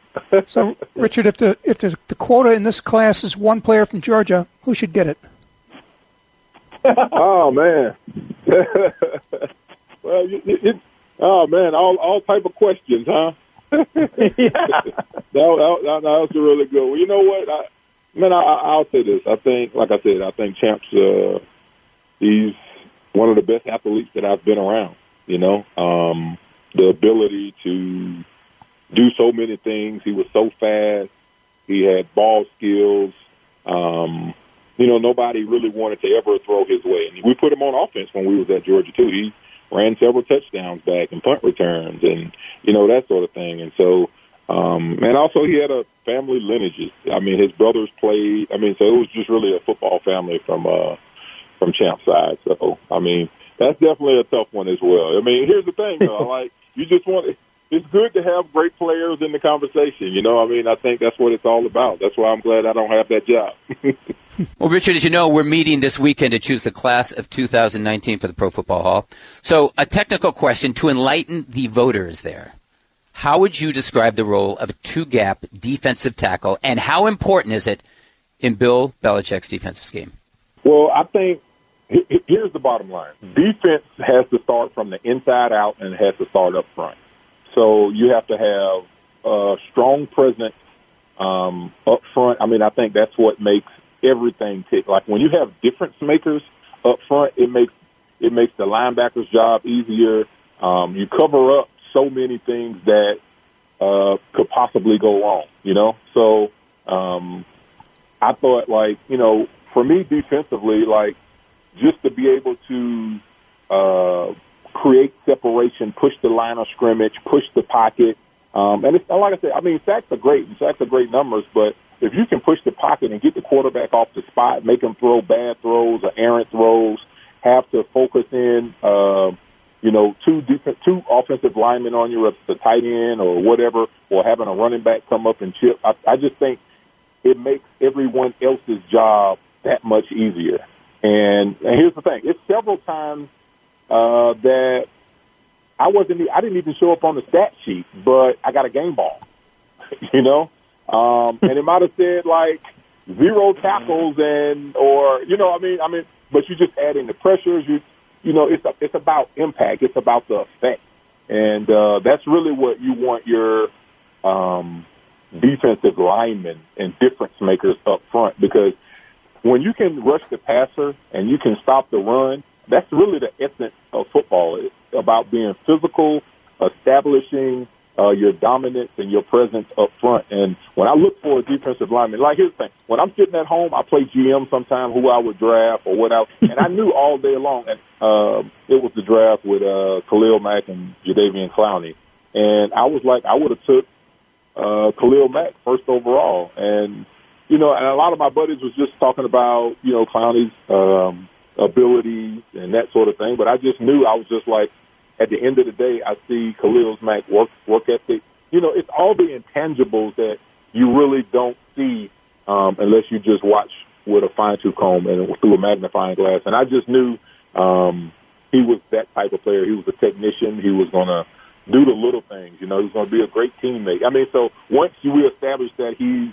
So, Richard, if the if the, the quota in this class is one player from Georgia, who should get it? Oh man. well, you, you, it, oh man, all all type of questions, huh? yeah. that, that, that, that was a really good one. You know what? I, man, I, I'll say this. I think, like I said, I think Champs, uh, he's one of the best athletes that I've been around. You know, um, the ability to do so many things. He was so fast. He had ball skills. Um, you know, nobody really wanted to ever throw his way. And we put him on offense when we was at Georgia too. He ran several touchdowns back and punt returns and you know that sort of thing. And so, um, and also he had a family lineage. I mean, his brothers played. I mean, so it was just really a football family from uh, from Champ side. So, I mean, that's definitely a tough one as well. I mean, here's the thing though, like you just want it's good to have great players in the conversation. You know, I mean, I think that's what it's all about. That's why I'm glad I don't have that job. well, Richard, as you know, we're meeting this weekend to choose the class of 2019 for the Pro Football Hall. So, a technical question to enlighten the voters there. How would you describe the role of a two gap defensive tackle, and how important is it in Bill Belichick's defensive scheme? Well, I think here's the bottom line defense has to start from the inside out and has to start up front. So you have to have a strong presence um, up front. I mean, I think that's what makes everything tick. Like when you have difference makers up front, it makes it makes the linebackers' job easier. Um, you cover up so many things that uh, could possibly go wrong. You know, so um, I thought like you know, for me defensively, like just to be able to uh, create separation, push the line of scrimmage, push the pocket. Um, and it's, like I said, I mean, sacks are great. Sacks are great numbers, but if you can push the pocket and get the quarterback off the spot, make him throw bad throws or errant throws, have to focus in, uh, you know, two defense, two offensive linemen on you, the tight end or whatever, or having a running back come up and chip. I, I just think it makes everyone else's job that much easier. And, and here's the thing: it's several times uh, that I wasn't. I didn't even show up on the stat sheet, but I got a game ball. you know, um, and it might have said like zero tackles and or you know, I mean, I mean, but you just add in the pressures. You you know, it's a, it's about impact. It's about the effect, and uh, that's really what you want your um, defensive linemen and difference makers up front because when you can rush the passer and you can stop the run that's really the essence of football. It's about being physical, establishing uh, your dominance and your presence up front. And when I look for a defensive lineman, like here's the thing: when I'm sitting at home, I play GM sometimes who I would draft or what else, and I knew all day long. And uh, it was the draft with uh, Khalil Mack and Jadeveon Clowney, and I was like, I would have took uh, Khalil Mack first overall, and you know, and a lot of my buddies was just talking about you know Clowney's. Um, ability and that sort of thing. But I just knew I was just like, at the end of the day, I see Khalil's Mack work work ethic. You know, it's all the intangibles that you really don't see um, unless you just watch with a fine tooth comb and through a magnifying glass. And I just knew um, he was that type of player. He was a technician. He was going to do the little things. You know, he was going to be a great teammate. I mean, so once you establish that he's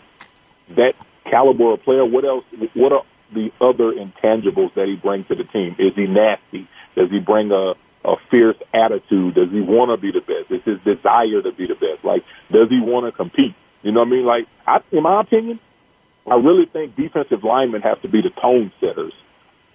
that caliber of player, what else? What are the other intangibles that he brings to the team? Is he nasty? Does he bring a, a fierce attitude? Does he want to be the best? Is his desire to be the best? Like, does he want to compete? You know what I mean? Like, I, in my opinion, I really think defensive linemen have to be the tone setters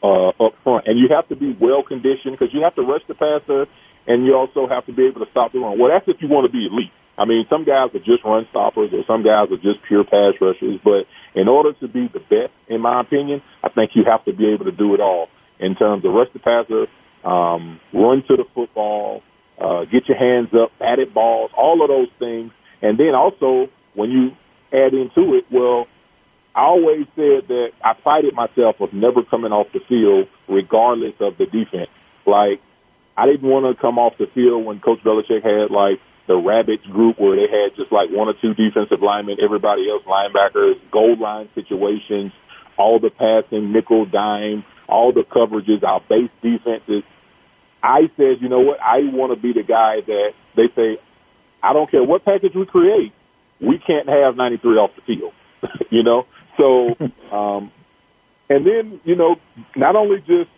uh, up front, and you have to be well conditioned because you have to rush the passer, and you also have to be able to stop the run. Well, that's if you want to be elite. I mean, some guys are just run stoppers, or some guys are just pure pass rushers. But in order to be the best, in my opinion, I think you have to be able to do it all in terms of rush the passer, um, run to the football, uh, get your hands up, batted balls, all of those things. And then also, when you add into it, well, I always said that I prided myself of never coming off the field regardless of the defense. Like, I didn't want to come off the field when Coach Belichick had like the Rabbits group where they had just like one or two defensive linemen, everybody else linebackers, goal line situations, all the passing, nickel, dime, all the coverages, our base defenses. I said, you know what? I want to be the guy that they say, I don't care what package we create, we can't have 93 off the field. you know, so um, and then you know, not only just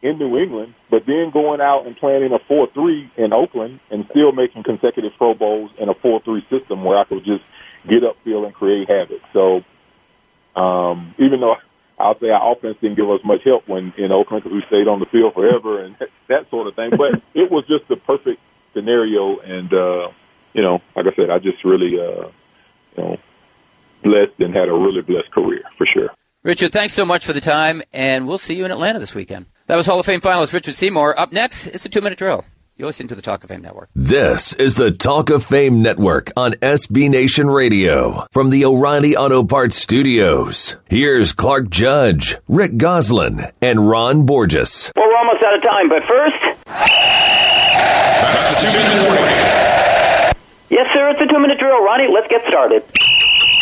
in New England, but then going out and playing in a 4-3 in Oakland and still making consecutive Pro Bowls in a 4-3 system where I could just get upfield and create havoc. So um, even though I'll say our offense didn't give us much help when in Oakland because we stayed on the field forever and that sort of thing, but it was just the perfect scenario. And uh, you know, like I said, I just really uh, you know blessed and had a really blessed career for sure. Richard, thanks so much for the time, and we'll see you in Atlanta this weekend. That was Hall of Fame finalist Richard Seymour. Up next, it's the two minute drill. You're listening to the Talk of Fame Network. This is the Talk of Fame Network on SB Nation Radio from the O'Reilly Auto Parts Studios. Here's Clark Judge, Rick Gosselin, and Ron Borges. Well, we're almost out of time, but first. That's the two minute warning. Yes, sir, it's a two minute drill. Ronnie, let's get started.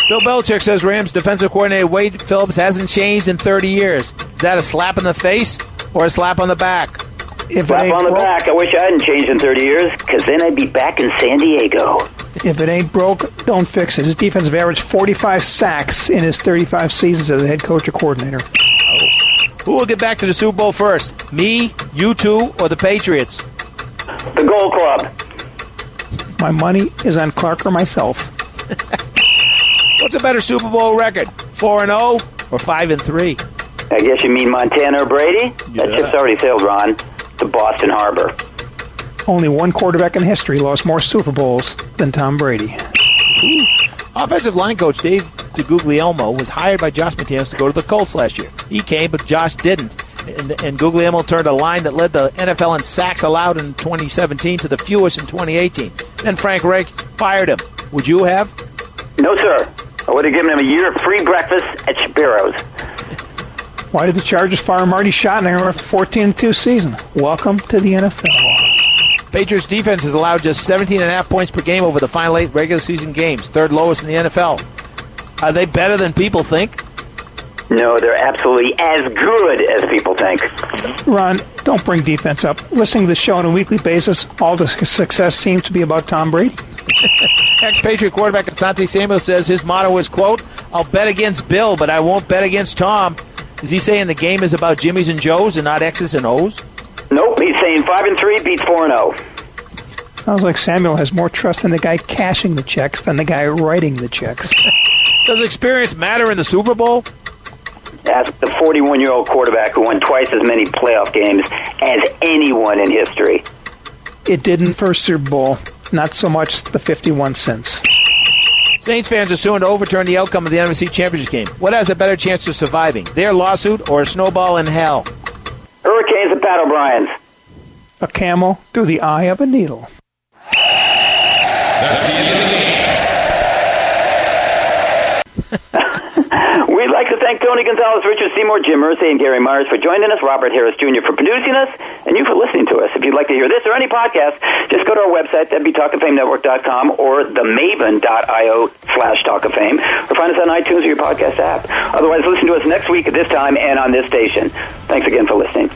Bill Belichick says Rams defensive coordinator Wade Phillips hasn't changed in 30 years. Is that a slap in the face or a slap on the back? If Slap on the back. I wish I hadn't changed in 30 years, because then I'd be back in San Diego. If it ain't broke, don't fix it. His defensive average 45 sacks in his 35 seasons as the head coach or coordinator. Who will get back to the Super Bowl first? Me, you two, or the Patriots? The Gold Club. My money is on Clark or myself. What's a better Super Bowl record? 4 and 0 or 5 and 3? I guess you mean Montana or Brady? That ship's already sailed, Ron. To Boston Harbor. Only one quarterback in history lost more Super Bowls than Tom Brady. Offensive line coach Dave DeGuglielmo was hired by Josh McDaniels to go to the Colts last year. He came, but Josh didn't. And, and Guglielmo turned a line that led the NFL in sacks allowed in 2017 to the fewest in 2018. Then Frank Reich fired him. Would you have? No, sir. I would have given him a year of free breakfast at Shapiro's. Why did the Chargers fire Marty Schottenheimer after 14 2 season? Welcome to the NFL. Patriots defense has allowed just 17.5 points per game over the final eight regular season games, third lowest in the NFL. Are they better than people think? No, they're absolutely as good as people think. Ron, don't bring defense up. Listening to the show on a weekly basis, all the success seems to be about Tom Brady. Ex-Patriot quarterback Asante Samuel says his motto is, quote, I'll bet against Bill, but I won't bet against Tom. Is he saying the game is about Jimmys and Joes and not X's and O's? Nope, he's saying 5 and 3 beats 4 and oh. 0. Sounds like Samuel has more trust in the guy cashing the checks than the guy writing the checks. Does experience matter in the Super Bowl? Ask the 41 year old quarterback who won twice as many playoff games as anyone in history. It didn't first Super Bowl, not so much the 51 cents. Saints fans are suing to overturn the outcome of the NFC Championship game. What has a better chance of surviving, their lawsuit or a snowball in hell? Hurricanes and Pat O'Brien's. A camel through the eye of a needle. That's the end of the game. Thank Tony Gonzalez, Richard Seymour, Jim Irsay, and Gary Myers for joining us, Robert Harris Jr. for producing us, and you for listening to us. If you'd like to hear this or any podcast, just go to our website, that'd be talkoffamenetwork.com or themaven.io slash talk of fame, or find us on iTunes or your podcast app. Otherwise, listen to us next week at this time and on this station. Thanks again for listening.